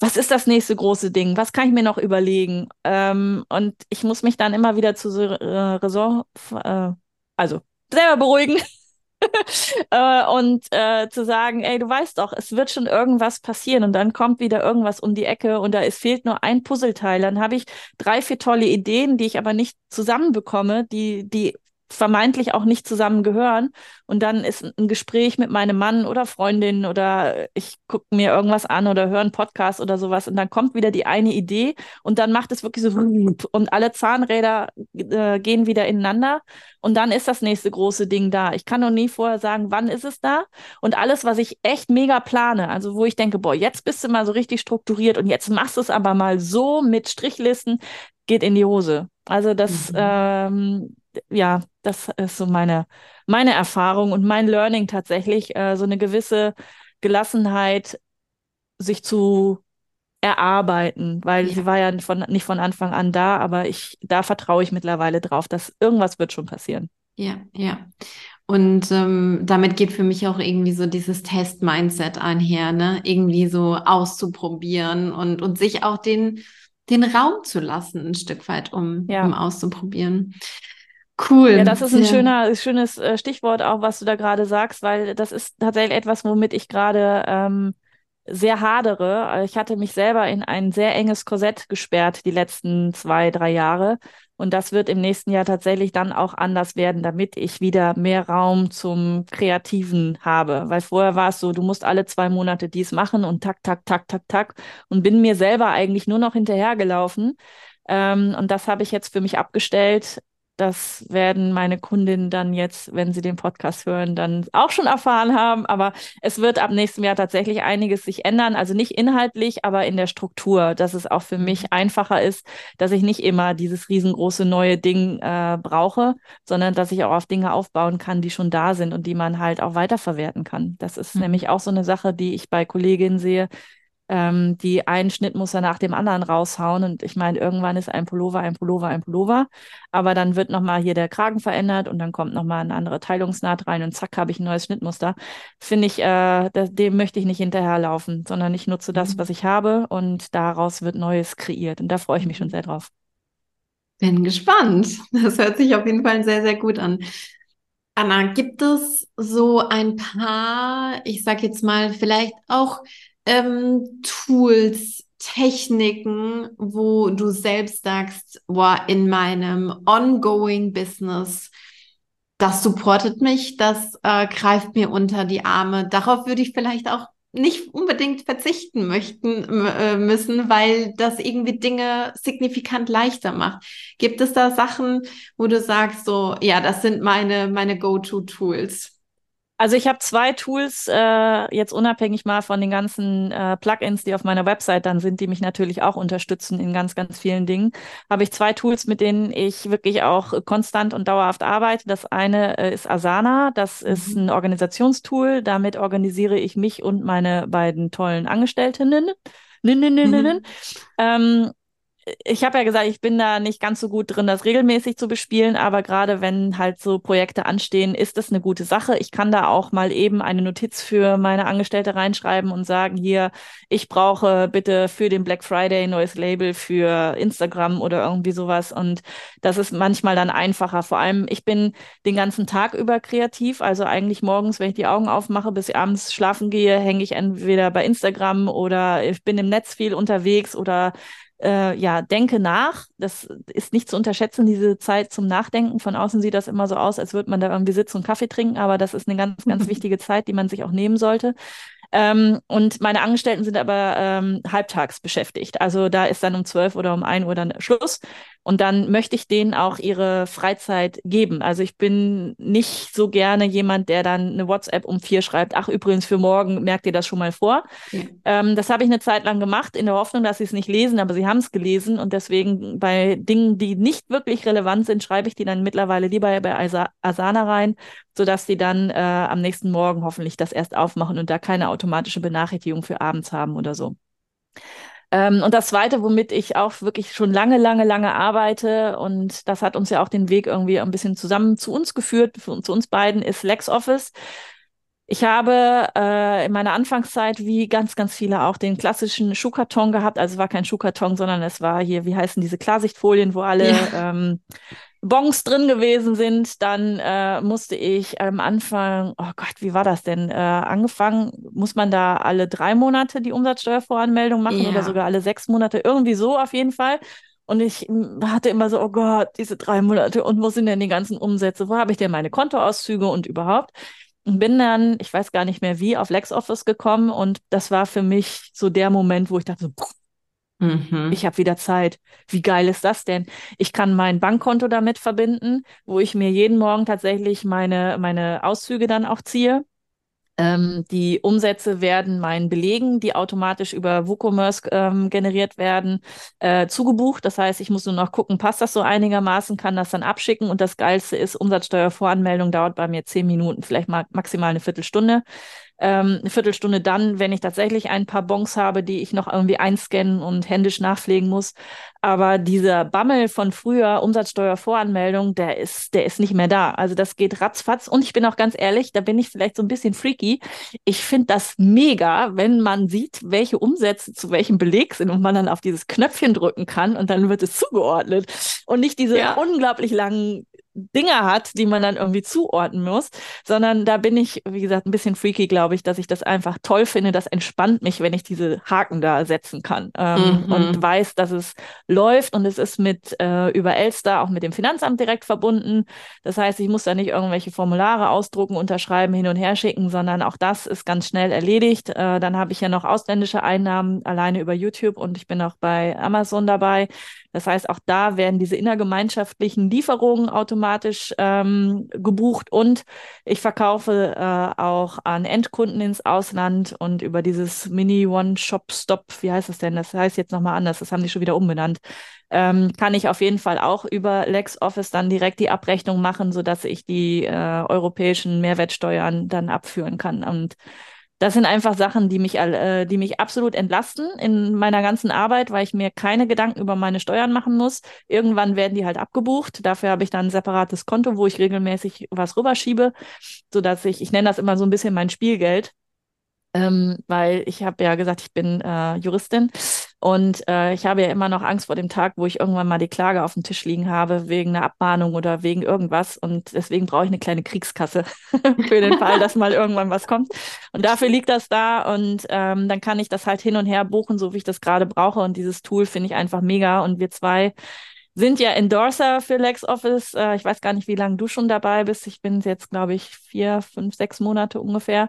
was ist das nächste große Ding? Was kann ich mir noch überlegen? Ähm, und ich muss mich dann immer wieder zu so, äh, Raison, äh, also selber beruhigen <laughs> <laughs> äh, und äh, zu sagen, ey, du weißt doch, es wird schon irgendwas passieren und dann kommt wieder irgendwas um die Ecke und da es fehlt nur ein Puzzleteil. Dann habe ich drei, vier tolle Ideen, die ich aber nicht zusammenbekomme, die, die vermeintlich auch nicht zusammengehören. Und dann ist ein Gespräch mit meinem Mann oder Freundin oder ich gucke mir irgendwas an oder höre einen Podcast oder sowas und dann kommt wieder die eine Idee und dann macht es wirklich so <laughs> und alle Zahnräder äh, gehen wieder ineinander und dann ist das nächste große Ding da. Ich kann noch nie vorher sagen, wann ist es da und alles, was ich echt mega plane, also wo ich denke, boah, jetzt bist du mal so richtig strukturiert und jetzt machst du es aber mal so mit Strichlisten, geht in die Hose. Also das, mhm. ähm, ja, das ist so meine, meine Erfahrung und mein Learning tatsächlich, äh, so eine gewisse Gelassenheit sich zu erarbeiten, weil ja. sie war ja von, nicht von Anfang an da, aber ich, da vertraue ich mittlerweile drauf, dass irgendwas wird schon passieren. Ja, ja. Und ähm, damit geht für mich auch irgendwie so dieses Test-Mindset einher, ne? Irgendwie so auszuprobieren und, und sich auch den den Raum zu lassen, ein Stück weit, um, ja. um auszuprobieren. Cool. Ja, das ist ein schöner, schönes äh, Stichwort auch, was du da gerade sagst, weil das ist tatsächlich etwas, womit ich gerade ähm, sehr hadere. Ich hatte mich selber in ein sehr enges Korsett gesperrt die letzten zwei, drei Jahre. Und das wird im nächsten Jahr tatsächlich dann auch anders werden, damit ich wieder mehr Raum zum Kreativen habe. Weil vorher war es so, du musst alle zwei Monate dies machen und tak, tak, tak, tak, tak. Und bin mir selber eigentlich nur noch hinterhergelaufen. Ähm, und das habe ich jetzt für mich abgestellt, das werden meine Kundinnen dann jetzt, wenn sie den Podcast hören, dann auch schon erfahren haben. Aber es wird ab nächstem Jahr tatsächlich einiges sich ändern. Also nicht inhaltlich, aber in der Struktur, dass es auch für mich mhm. einfacher ist, dass ich nicht immer dieses riesengroße neue Ding äh, brauche, sondern dass ich auch auf Dinge aufbauen kann, die schon da sind und die man halt auch weiterverwerten kann. Das ist mhm. nämlich auch so eine Sache, die ich bei Kolleginnen sehe, ähm, die einen Schnittmuster nach dem anderen raushauen. Und ich meine, irgendwann ist ein Pullover, ein Pullover, ein Pullover. Aber dann wird nochmal hier der Kragen verändert und dann kommt nochmal eine andere Teilungsnaht rein und zack, habe ich ein neues Schnittmuster. Finde ich, äh, das, dem möchte ich nicht hinterherlaufen, sondern ich nutze das, mhm. was ich habe und daraus wird Neues kreiert. Und da freue ich mich schon sehr drauf. Bin gespannt. Das hört sich auf jeden Fall sehr, sehr gut an. Anna, gibt es so ein paar, ich sag jetzt mal, vielleicht auch ähm, Tools, Techniken, wo du selbst sagst, boah, in meinem ongoing Business, das supportet mich, das äh, greift mir unter die Arme. Darauf würde ich vielleicht auch nicht unbedingt verzichten möchten äh, müssen, weil das irgendwie Dinge signifikant leichter macht. Gibt es da Sachen, wo du sagst, so, ja, das sind meine, meine Go-To-Tools? Also ich habe zwei Tools, äh, jetzt unabhängig mal von den ganzen äh, Plugins, die auf meiner Website dann sind, die mich natürlich auch unterstützen in ganz, ganz vielen Dingen, habe ich zwei Tools, mit denen ich wirklich auch konstant und dauerhaft arbeite. Das eine äh, ist Asana, das mhm. ist ein Organisationstool. Damit organisiere ich mich und meine beiden tollen Angestellten. Mhm. Ähm, ich habe ja gesagt, ich bin da nicht ganz so gut drin, das regelmäßig zu bespielen, aber gerade wenn halt so Projekte anstehen, ist das eine gute Sache. Ich kann da auch mal eben eine Notiz für meine Angestellte reinschreiben und sagen, hier, ich brauche bitte für den Black Friday neues Label für Instagram oder irgendwie sowas. Und das ist manchmal dann einfacher. Vor allem, ich bin den ganzen Tag über kreativ. Also eigentlich morgens, wenn ich die Augen aufmache, bis abends schlafen gehe, hänge ich entweder bei Instagram oder ich bin im Netz viel unterwegs oder äh, ja, denke nach. Das ist nicht zu unterschätzen, diese Zeit zum Nachdenken. Von außen sieht das immer so aus, als würde man da irgendwie sitzen und Kaffee trinken, aber das ist eine ganz, ganz wichtige Zeit, die man sich auch nehmen sollte. Ähm, und meine Angestellten sind aber ähm, halbtags beschäftigt. Also da ist dann um zwölf oder um ein Uhr dann Schluss. Und dann möchte ich denen auch ihre Freizeit geben. Also ich bin nicht so gerne jemand, der dann eine WhatsApp um vier schreibt. Ach, übrigens für morgen merkt ihr das schon mal vor. Ja. Ähm, das habe ich eine Zeit lang gemacht, in der Hoffnung, dass sie es nicht lesen, aber sie haben es gelesen. Und deswegen bei Dingen, die nicht wirklich relevant sind, schreibe ich die dann mittlerweile lieber bei Asana rein, sodass sie dann äh, am nächsten Morgen hoffentlich das erst aufmachen und da keine automatische Benachrichtigung für abends haben oder so. Ähm, und das Zweite, womit ich auch wirklich schon lange, lange, lange arbeite, und das hat uns ja auch den Weg irgendwie ein bisschen zusammen zu uns geführt, für, zu uns beiden, ist LexOffice. Ich habe äh, in meiner Anfangszeit, wie ganz, ganz viele auch, den klassischen Schuhkarton gehabt. Also es war kein Schuhkarton, sondern es war hier, wie heißen diese Klarsichtfolien, wo alle ja. ähm, Bons drin gewesen sind, dann äh, musste ich am Anfang, oh Gott, wie war das denn? Äh, angefangen, muss man da alle drei Monate die Umsatzsteuervoranmeldung machen ja. oder sogar alle sechs Monate, irgendwie so auf jeden Fall. Und ich hm, hatte immer so, oh Gott, diese drei Monate und wo sind denn die ganzen Umsätze? Wo habe ich denn meine Kontoauszüge und überhaupt? Und bin dann, ich weiß gar nicht mehr wie, auf LexOffice gekommen und das war für mich so der Moment, wo ich dachte, so, Mhm. Ich habe wieder Zeit. Wie geil ist das denn? Ich kann mein Bankkonto damit verbinden, wo ich mir jeden Morgen tatsächlich meine, meine Auszüge dann auch ziehe. Ähm, die Umsätze werden meinen Belegen, die automatisch über WooCommerce ähm, generiert werden, äh, zugebucht. Das heißt, ich muss nur noch gucken, passt das so einigermaßen, kann das dann abschicken. Und das Geilste ist, Umsatzsteuervoranmeldung dauert bei mir zehn Minuten, vielleicht mal maximal eine Viertelstunde. Ähm, eine Viertelstunde dann, wenn ich tatsächlich ein paar Bons habe, die ich noch irgendwie einscannen und händisch nachpflegen muss. Aber dieser Bammel von früher, Umsatzsteuervoranmeldung, der ist, der ist nicht mehr da. Also das geht ratzfatz. Und ich bin auch ganz ehrlich, da bin ich vielleicht so ein bisschen freaky. Ich finde das mega, wenn man sieht, welche Umsätze zu welchem Beleg sind und man dann auf dieses Knöpfchen drücken kann und dann wird es zugeordnet. Und nicht diese ja. unglaublich langen Dinge hat, die man dann irgendwie zuordnen muss, sondern da bin ich, wie gesagt, ein bisschen freaky, glaube ich, dass ich das einfach toll finde. Das entspannt mich, wenn ich diese Haken da setzen kann ähm, mhm. und weiß, dass es läuft und es ist mit äh, über Elster auch mit dem Finanzamt direkt verbunden. Das heißt, ich muss da nicht irgendwelche Formulare ausdrucken, unterschreiben, hin und her schicken, sondern auch das ist ganz schnell erledigt. Äh, dann habe ich ja noch ausländische Einnahmen alleine über YouTube und ich bin auch bei Amazon dabei. Das heißt, auch da werden diese innergemeinschaftlichen Lieferungen automatisch ähm, gebucht und ich verkaufe äh, auch an Endkunden ins Ausland und über dieses Mini One-Shop-Stop, wie heißt das denn? Das heißt jetzt nochmal anders, das haben die schon wieder umbenannt. Ähm, kann ich auf jeden Fall auch über LexOffice dann direkt die Abrechnung machen, sodass ich die äh, europäischen Mehrwertsteuern dann abführen kann. Und das sind einfach Sachen, die mich, äh, die mich absolut entlasten in meiner ganzen Arbeit, weil ich mir keine Gedanken über meine Steuern machen muss. Irgendwann werden die halt abgebucht. Dafür habe ich dann ein separates Konto, wo ich regelmäßig was rüberschiebe, sodass ich, ich nenne das immer so ein bisschen mein Spielgeld, ähm, weil ich habe ja gesagt, ich bin äh, Juristin und äh, ich habe ja immer noch Angst vor dem Tag, wo ich irgendwann mal die Klage auf dem Tisch liegen habe wegen einer Abmahnung oder wegen irgendwas. Und deswegen brauche ich eine kleine Kriegskasse <laughs> für den Fall, dass mal irgendwann was kommt. Und dafür liegt das da und ähm, dann kann ich das halt hin und her buchen, so wie ich das gerade brauche. Und dieses Tool finde ich einfach mega. Und wir zwei sind ja Endorser für LexOffice. Äh, ich weiß gar nicht, wie lange du schon dabei bist. Ich bin jetzt, glaube ich, vier, fünf, sechs Monate ungefähr.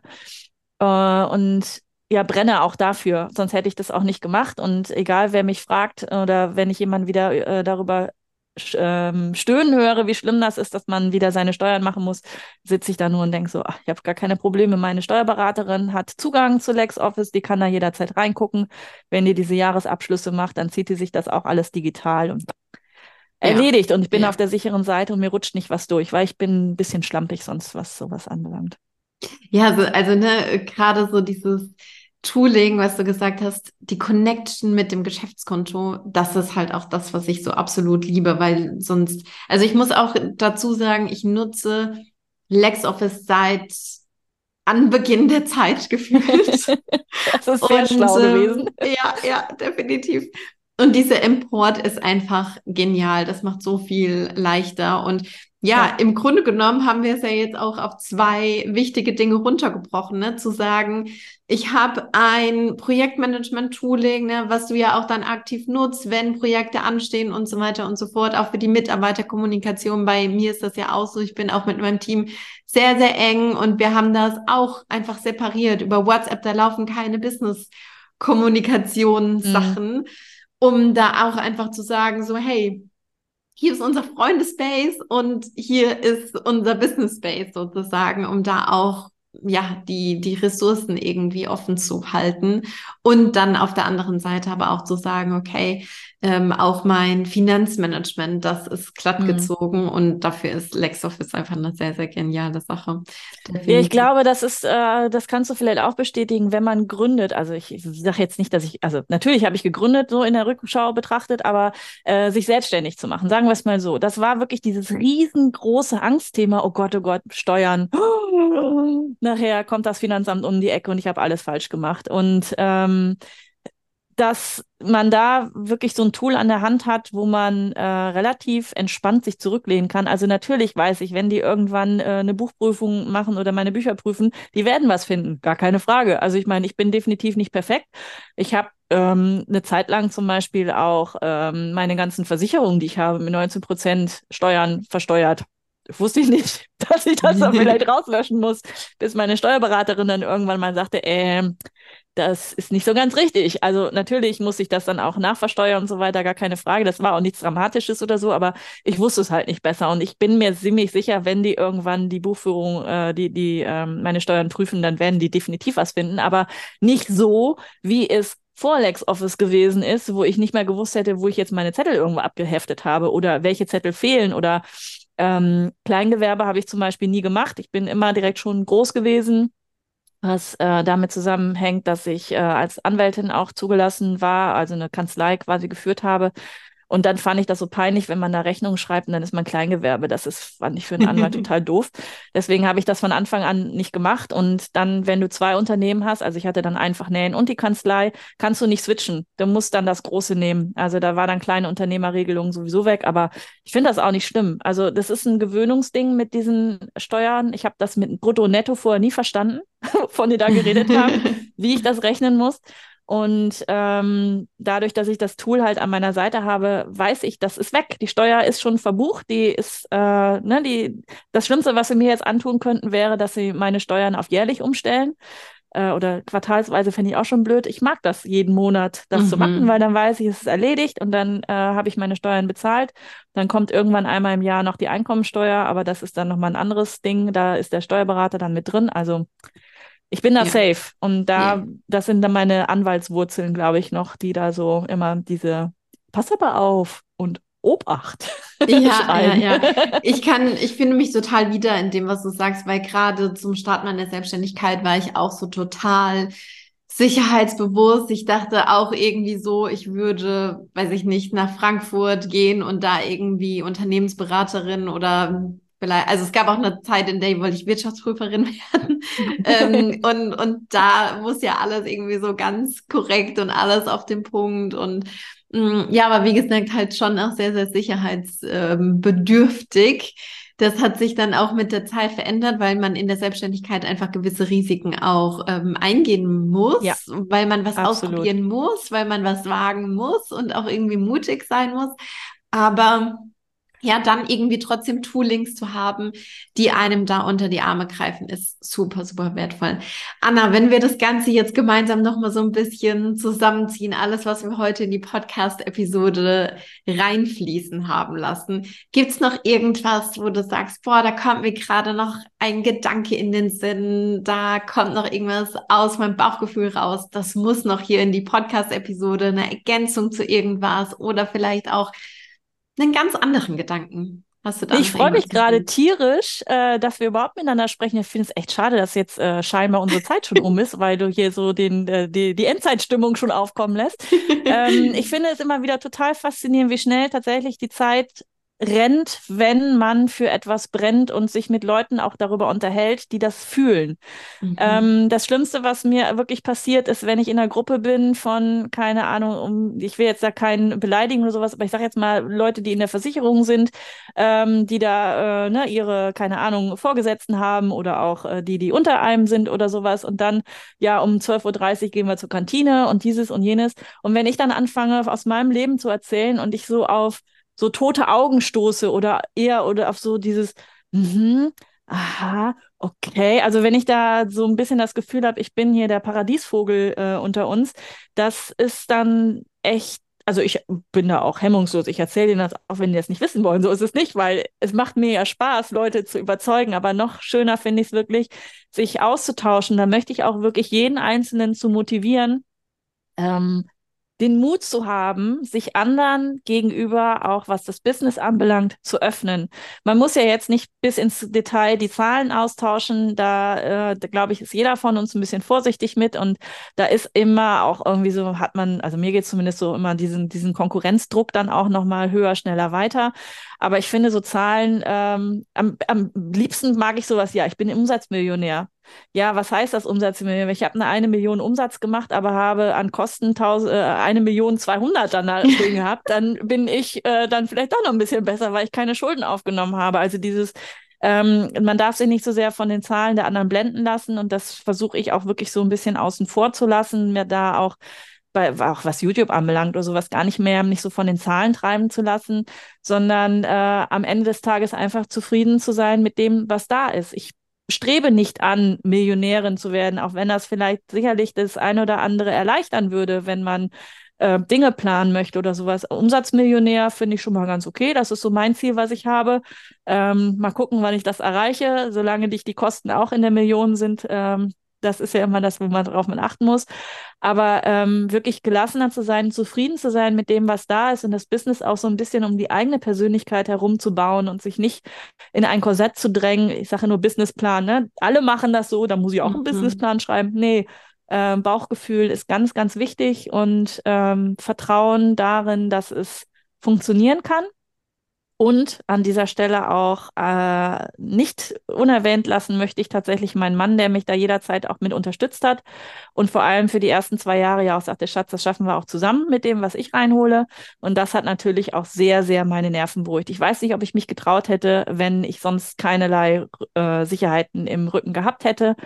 Äh, und ja, brenne auch dafür, sonst hätte ich das auch nicht gemacht. Und egal, wer mich fragt oder wenn ich jemanden wieder äh, darüber ähm, stöhnen höre, wie schlimm das ist, dass man wieder seine Steuern machen muss, sitze ich da nur und denke so, ach, ich habe gar keine Probleme. Meine Steuerberaterin hat Zugang zu LexOffice, die kann da jederzeit reingucken. Wenn die diese Jahresabschlüsse macht, dann zieht die sich das auch alles digital und erledigt. Und ich bin ja. auf der sicheren Seite und mir rutscht nicht was durch, weil ich bin ein bisschen schlampig sonst, was sowas anbelangt. Ja, so, also ne, gerade so dieses Tooling, was du gesagt hast, die Connection mit dem Geschäftskonto, das ist halt auch das, was ich so absolut liebe, weil sonst, also ich muss auch dazu sagen, ich nutze LexOffice seit Anbeginn der Zeit <laughs> gefühlt. das ist sehr Und, schlau gewesen. Äh, ja, ja, definitiv. Und dieser Import ist einfach genial. Das macht so viel leichter. Und ja, ja, im Grunde genommen haben wir es ja jetzt auch auf zwei wichtige Dinge runtergebrochen, ne? zu sagen, ich habe ein Projektmanagement-Tooling, ne, was du ja auch dann aktiv nutzt, wenn Projekte anstehen und so weiter und so fort, auch für die Mitarbeiterkommunikation. Bei mir ist das ja auch so, ich bin auch mit meinem Team sehr, sehr eng und wir haben das auch einfach separiert. Über WhatsApp, da laufen keine Business-Kommunikationssachen, mhm. um da auch einfach zu sagen, so, hey, hier ist unser Freundespace und hier ist unser Business Space sozusagen, um da auch ja, die, die Ressourcen irgendwie offen zu halten und dann auf der anderen Seite aber auch zu sagen, okay, ähm, auch mein Finanzmanagement, das ist glatt mhm. gezogen mhm. und dafür ist LexOffice einfach eine sehr, sehr geniale Sache. Definitiv. Ja, ich glaube, das ist, äh, das kannst du vielleicht auch bestätigen, wenn man gründet. Also ich, ich sage jetzt nicht, dass ich, also natürlich habe ich gegründet, so in der Rückschau betrachtet, aber äh, sich selbstständig zu machen, sagen wir es mal so. Das war wirklich dieses riesengroße Angstthema, oh Gott, oh Gott, Steuern. <gasps> Nachher kommt das Finanzamt um die Ecke und ich habe alles falsch gemacht. Und ähm, dass man da wirklich so ein Tool an der Hand hat, wo man äh, relativ entspannt sich zurücklehnen kann. Also natürlich weiß ich, wenn die irgendwann äh, eine Buchprüfung machen oder meine Bücher prüfen, die werden was finden, gar keine Frage. Also ich meine, ich bin definitiv nicht perfekt. Ich habe ähm, eine Zeit lang zum Beispiel auch ähm, meine ganzen Versicherungen, die ich habe, mit 19 Prozent Steuern versteuert wusste ich nicht, <laughs> dass ich das dann <laughs> vielleicht rauslöschen muss, bis meine Steuerberaterin dann irgendwann mal sagte, äh, das ist nicht so ganz richtig. Also natürlich muss ich das dann auch nachversteuern und so weiter, gar keine Frage. Das war auch nichts Dramatisches oder so, aber ich wusste es halt nicht besser. Und ich bin mir ziemlich sicher, wenn die irgendwann die Buchführung, äh, die, die ähm, meine Steuern prüfen, dann werden die definitiv was finden. Aber nicht so, wie es vor LexOffice gewesen ist, wo ich nicht mehr gewusst hätte, wo ich jetzt meine Zettel irgendwo abgeheftet habe oder welche Zettel fehlen oder ähm, Kleingewerbe habe ich zum Beispiel nie gemacht. Ich bin immer direkt schon groß gewesen was äh, damit zusammenhängt, dass ich äh, als Anwältin auch zugelassen war, also eine Kanzlei quasi geführt habe. Und dann fand ich das so peinlich, wenn man da Rechnungen schreibt und dann ist man Kleingewerbe. Das ist, fand ich für einen Anwalt <laughs> total doof. Deswegen habe ich das von Anfang an nicht gemacht. Und dann, wenn du zwei Unternehmen hast, also ich hatte dann einfach Nähen und die Kanzlei, kannst du nicht switchen. Du musst dann das große nehmen. Also da war dann kleine Unternehmerregelung sowieso weg. Aber ich finde das auch nicht schlimm. Also das ist ein Gewöhnungsding mit diesen Steuern. Ich habe das mit Brutto-Netto vorher nie verstanden, <laughs> von die da geredet haben, <laughs> wie ich das rechnen muss. Und ähm, dadurch, dass ich das Tool halt an meiner Seite habe, weiß ich, das ist weg. Die Steuer ist schon verbucht. Die ist, äh, ne, die, das Schlimmste, was sie mir jetzt antun könnten, wäre, dass sie meine Steuern auf jährlich umstellen. Äh, oder quartalsweise fände ich auch schon blöd. Ich mag das jeden Monat, das mhm. zu machen, weil dann weiß ich, es ist erledigt und dann äh, habe ich meine Steuern bezahlt. Dann kommt irgendwann einmal im Jahr noch die Einkommensteuer, aber das ist dann nochmal ein anderes Ding. Da ist der Steuerberater dann mit drin. Also ich bin da ja. safe. Und da, ja. das sind dann meine Anwaltswurzeln, glaube ich, noch, die da so immer diese, pass aber auf und Obacht. <laughs> Ja, ja, ja. <laughs> Ich kann, ich finde mich total wieder in dem, was du sagst, weil gerade zum Start meiner Selbstständigkeit war ich auch so total sicherheitsbewusst. Ich dachte auch irgendwie so, ich würde, weiß ich nicht, nach Frankfurt gehen und da irgendwie Unternehmensberaterin oder vielleicht, also es gab auch eine Zeit, in der wollte ich Wirtschaftsprüferin <laughs> werden. ähm, <laughs> und, und da muss ja alles irgendwie so ganz korrekt und alles auf dem Punkt und mh, mm, ja, aber wie gesagt, halt schon auch sehr, sehr sicherheitsbedürftig. Das hat sich dann auch mit der Zeit verändert, weil man in der Selbstständigkeit einfach gewisse Risiken auch ähm, eingehen muss, ja, weil man was absolut. ausprobieren muss, weil man was wagen muss und auch irgendwie mutig sein muss. Aber ja, dann irgendwie trotzdem Toolings zu haben, die einem da unter die Arme greifen, ist super, super wertvoll. Anna, wenn wir das Ganze jetzt gemeinsam nochmal so ein bisschen zusammenziehen, alles, was wir heute in die Podcast-Episode reinfließen haben lassen, gibt's noch irgendwas, wo du sagst, boah, da kommt mir gerade noch ein Gedanke in den Sinn, da kommt noch irgendwas aus meinem Bauchgefühl raus, das muss noch hier in die Podcast-Episode, eine Ergänzung zu irgendwas oder vielleicht auch einen ganz anderen Gedanken. Hast du da ich freue mich gerade tierisch, äh, dass wir überhaupt miteinander sprechen. Ich finde es echt schade, dass jetzt äh, scheinbar unsere Zeit schon um ist, weil du hier so den, äh, die, die Endzeitstimmung schon aufkommen lässt. <laughs> ähm, ich finde es immer wieder total faszinierend, wie schnell tatsächlich die Zeit rennt, wenn man für etwas brennt und sich mit Leuten auch darüber unterhält, die das fühlen. Mhm. Ähm, das Schlimmste, was mir wirklich passiert, ist, wenn ich in einer Gruppe bin von, keine Ahnung, um, ich will jetzt da keinen beleidigen oder sowas, aber ich sage jetzt mal Leute, die in der Versicherung sind, ähm, die da äh, ne, ihre, keine Ahnung, Vorgesetzten haben oder auch äh, die, die unter einem sind oder sowas und dann, ja, um 12.30 Uhr gehen wir zur Kantine und dieses und jenes. Und wenn ich dann anfange, aus meinem Leben zu erzählen und ich so auf so tote Augen stoße oder eher oder auf so dieses, mhm, aha, okay. Also wenn ich da so ein bisschen das Gefühl habe, ich bin hier der Paradiesvogel äh, unter uns, das ist dann echt also ich bin da auch hemmungslos. Ich erzähle Ihnen das auch, wenn die das nicht wissen wollen. So ist es nicht, weil es macht mir ja Spaß, Leute zu überzeugen. Aber noch schöner finde ich es wirklich, sich auszutauschen. Da möchte ich auch wirklich jeden Einzelnen zu motivieren, ähm, den Mut zu haben, sich anderen gegenüber, auch was das Business anbelangt, zu öffnen. Man muss ja jetzt nicht bis ins Detail die Zahlen austauschen. Da, äh, da glaube ich, ist jeder von uns ein bisschen vorsichtig mit. Und da ist immer auch irgendwie so, hat man, also mir geht zumindest so immer diesen, diesen Konkurrenzdruck dann auch nochmal höher, schneller weiter. Aber ich finde so Zahlen, ähm, am, am liebsten mag ich sowas, ja, ich bin Umsatzmillionär. Ja, was heißt das Umsatzmillionär? Ich habe eine eine Million Umsatz gemacht, aber habe an Kosten tausend, äh, eine Million zweihundert dann da <laughs> stehen gehabt, dann bin ich äh, dann vielleicht doch noch ein bisschen besser, weil ich keine Schulden aufgenommen habe. Also dieses ähm, man darf sich nicht so sehr von den Zahlen der anderen blenden lassen und das versuche ich auch wirklich so ein bisschen außen vor zu lassen, mir da auch bei, auch was YouTube anbelangt oder sowas, gar nicht mehr, nicht so von den Zahlen treiben zu lassen, sondern äh, am Ende des Tages einfach zufrieden zu sein mit dem, was da ist. Ich strebe nicht an, Millionärin zu werden, auch wenn das vielleicht sicherlich das eine oder andere erleichtern würde, wenn man äh, Dinge planen möchte oder sowas. Umsatzmillionär finde ich schon mal ganz okay. Das ist so mein Ziel, was ich habe. Ähm, mal gucken, wann ich das erreiche. Solange dich die Kosten auch in der Million sind, ähm, Das ist ja immer das, worauf man achten muss. Aber ähm, wirklich gelassener zu sein, zufrieden zu sein mit dem, was da ist und das Business auch so ein bisschen um die eigene Persönlichkeit herumzubauen und sich nicht in ein Korsett zu drängen. Ich sage nur Businessplan, ne? Alle machen das so, da muss ich auch einen mhm. Businessplan schreiben. Nee, äh, Bauchgefühl ist ganz, ganz wichtig und ähm, Vertrauen darin, dass es funktionieren kann. Und an dieser Stelle auch äh, nicht unerwähnt lassen möchte ich tatsächlich meinen Mann, der mich da jederzeit auch mit unterstützt hat und vor allem für die ersten zwei Jahre ja auch sagte, Schatz, das schaffen wir auch zusammen mit dem, was ich reinhole. Und das hat natürlich auch sehr, sehr meine Nerven beruhigt. Ich weiß nicht, ob ich mich getraut hätte, wenn ich sonst keinerlei äh, Sicherheiten im Rücken gehabt hätte.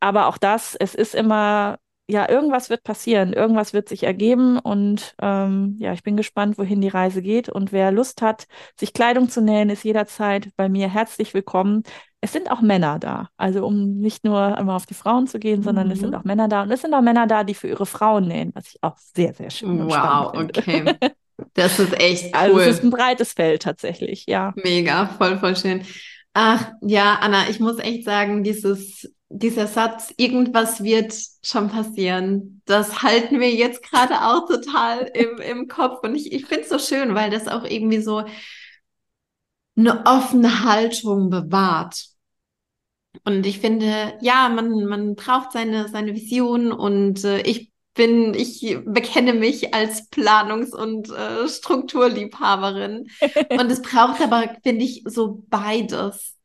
Aber auch das, es ist immer ja, irgendwas wird passieren, irgendwas wird sich ergeben und ähm, ja, ich bin gespannt, wohin die Reise geht. Und wer Lust hat, sich Kleidung zu nähen, ist jederzeit bei mir herzlich willkommen. Es sind auch Männer da, also um nicht nur immer auf die Frauen zu gehen, sondern mhm. es sind mhm. auch Männer da und es sind auch Männer da, die für ihre Frauen nähen, was ich auch sehr, sehr schön Wow, okay. <laughs> Das ist echt cool. Also es ist ein breites Feld tatsächlich, ja. Mega, voll, voll schön. Ach ja, Anna, ich muss echt sagen, dieses dieser Satz, irgendwas wird schon passieren, das halten wir jetzt gerade auch total im, im Kopf. Und ich, ich finde es so schön, weil das auch irgendwie so eine offene Haltung bewahrt. Und ich finde, ja, man, man braucht seine, seine Vision und äh, ich bin, ich bekenne mich als Planungs- und äh, Strukturliebhaberin. <laughs> und es braucht aber, finde ich, so beides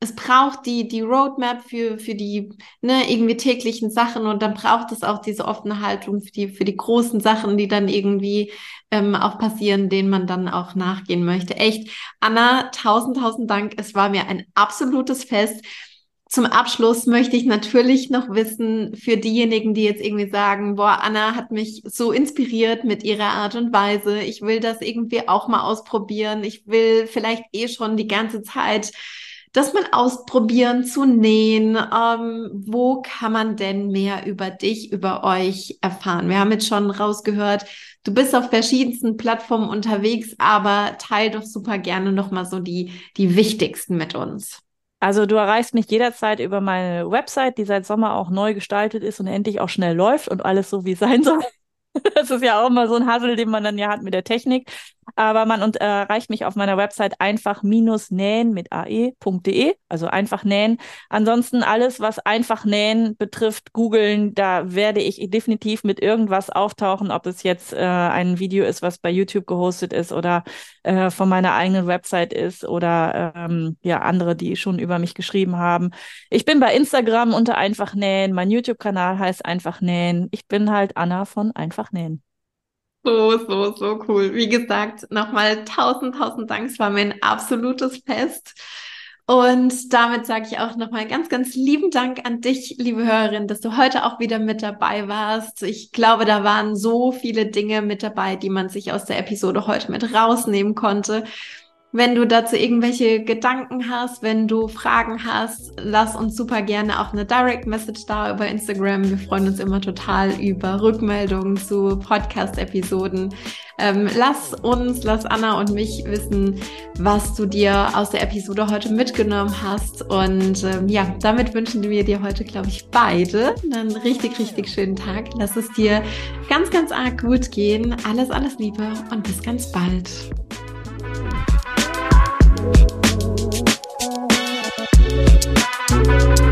es braucht die, die Roadmap für, für die ne, irgendwie täglichen Sachen und dann braucht es auch diese offene Haltung für die, für die großen Sachen, die dann irgendwie ähm, auch passieren, denen man dann auch nachgehen möchte. Echt, Anna, tausend, tausend Dank. Es war mir ein absolutes Fest. Zum Abschluss möchte ich natürlich noch wissen, für diejenigen, die jetzt irgendwie sagen, boah, Anna hat mich so inspiriert mit ihrer Art und Weise. Ich will das irgendwie auch mal ausprobieren. Ich will vielleicht eh schon die ganze Zeit das mal ausprobieren zu nähen. Ähm, wo kann man denn mehr über dich, über euch erfahren? Wir haben jetzt schon rausgehört, du bist auf verschiedensten Plattformen unterwegs, aber teil doch super gerne nochmal so die, die wichtigsten mit uns. Also du erreichst mich jederzeit über meine Website, die seit Sommer auch neu gestaltet ist und endlich auch schnell läuft und alles so wie sein soll. <laughs> Das ist ja auch immer so ein Hassel, den man dann ja hat mit der Technik. Aber man und, äh, erreicht mich auf meiner Website einfach-nähen mit ae.de, also einfach nähen. Ansonsten alles, was einfach nähen betrifft, googeln, da werde ich definitiv mit irgendwas auftauchen, ob es jetzt äh, ein Video ist, was bei YouTube gehostet ist oder äh, von meiner eigenen Website ist oder ähm, ja andere, die schon über mich geschrieben haben. Ich bin bei Instagram unter einfach nähen, mein YouTube-Kanal heißt einfach nähen. Ich bin halt Anna von einfach nähen. So, so, so cool. Wie gesagt, nochmal tausend, tausend Dank. Es war mir ein absolutes Fest. Und damit sage ich auch nochmal ganz, ganz lieben Dank an dich, liebe Hörerin, dass du heute auch wieder mit dabei warst. Ich glaube, da waren so viele Dinge mit dabei, die man sich aus der Episode heute mit rausnehmen konnte. Wenn du dazu irgendwelche Gedanken hast, wenn du Fragen hast, lass uns super gerne auch eine Direct Message da über Instagram. Wir freuen uns immer total über Rückmeldungen zu Podcast-Episoden. Ähm, lass uns, lass Anna und mich wissen, was du dir aus der Episode heute mitgenommen hast. Und ähm, ja, damit wünschen wir dir heute, glaube ich, beide einen richtig, richtig schönen Tag. Lass es dir ganz, ganz arg gut gehen. Alles, alles Liebe und bis ganz bald. Thank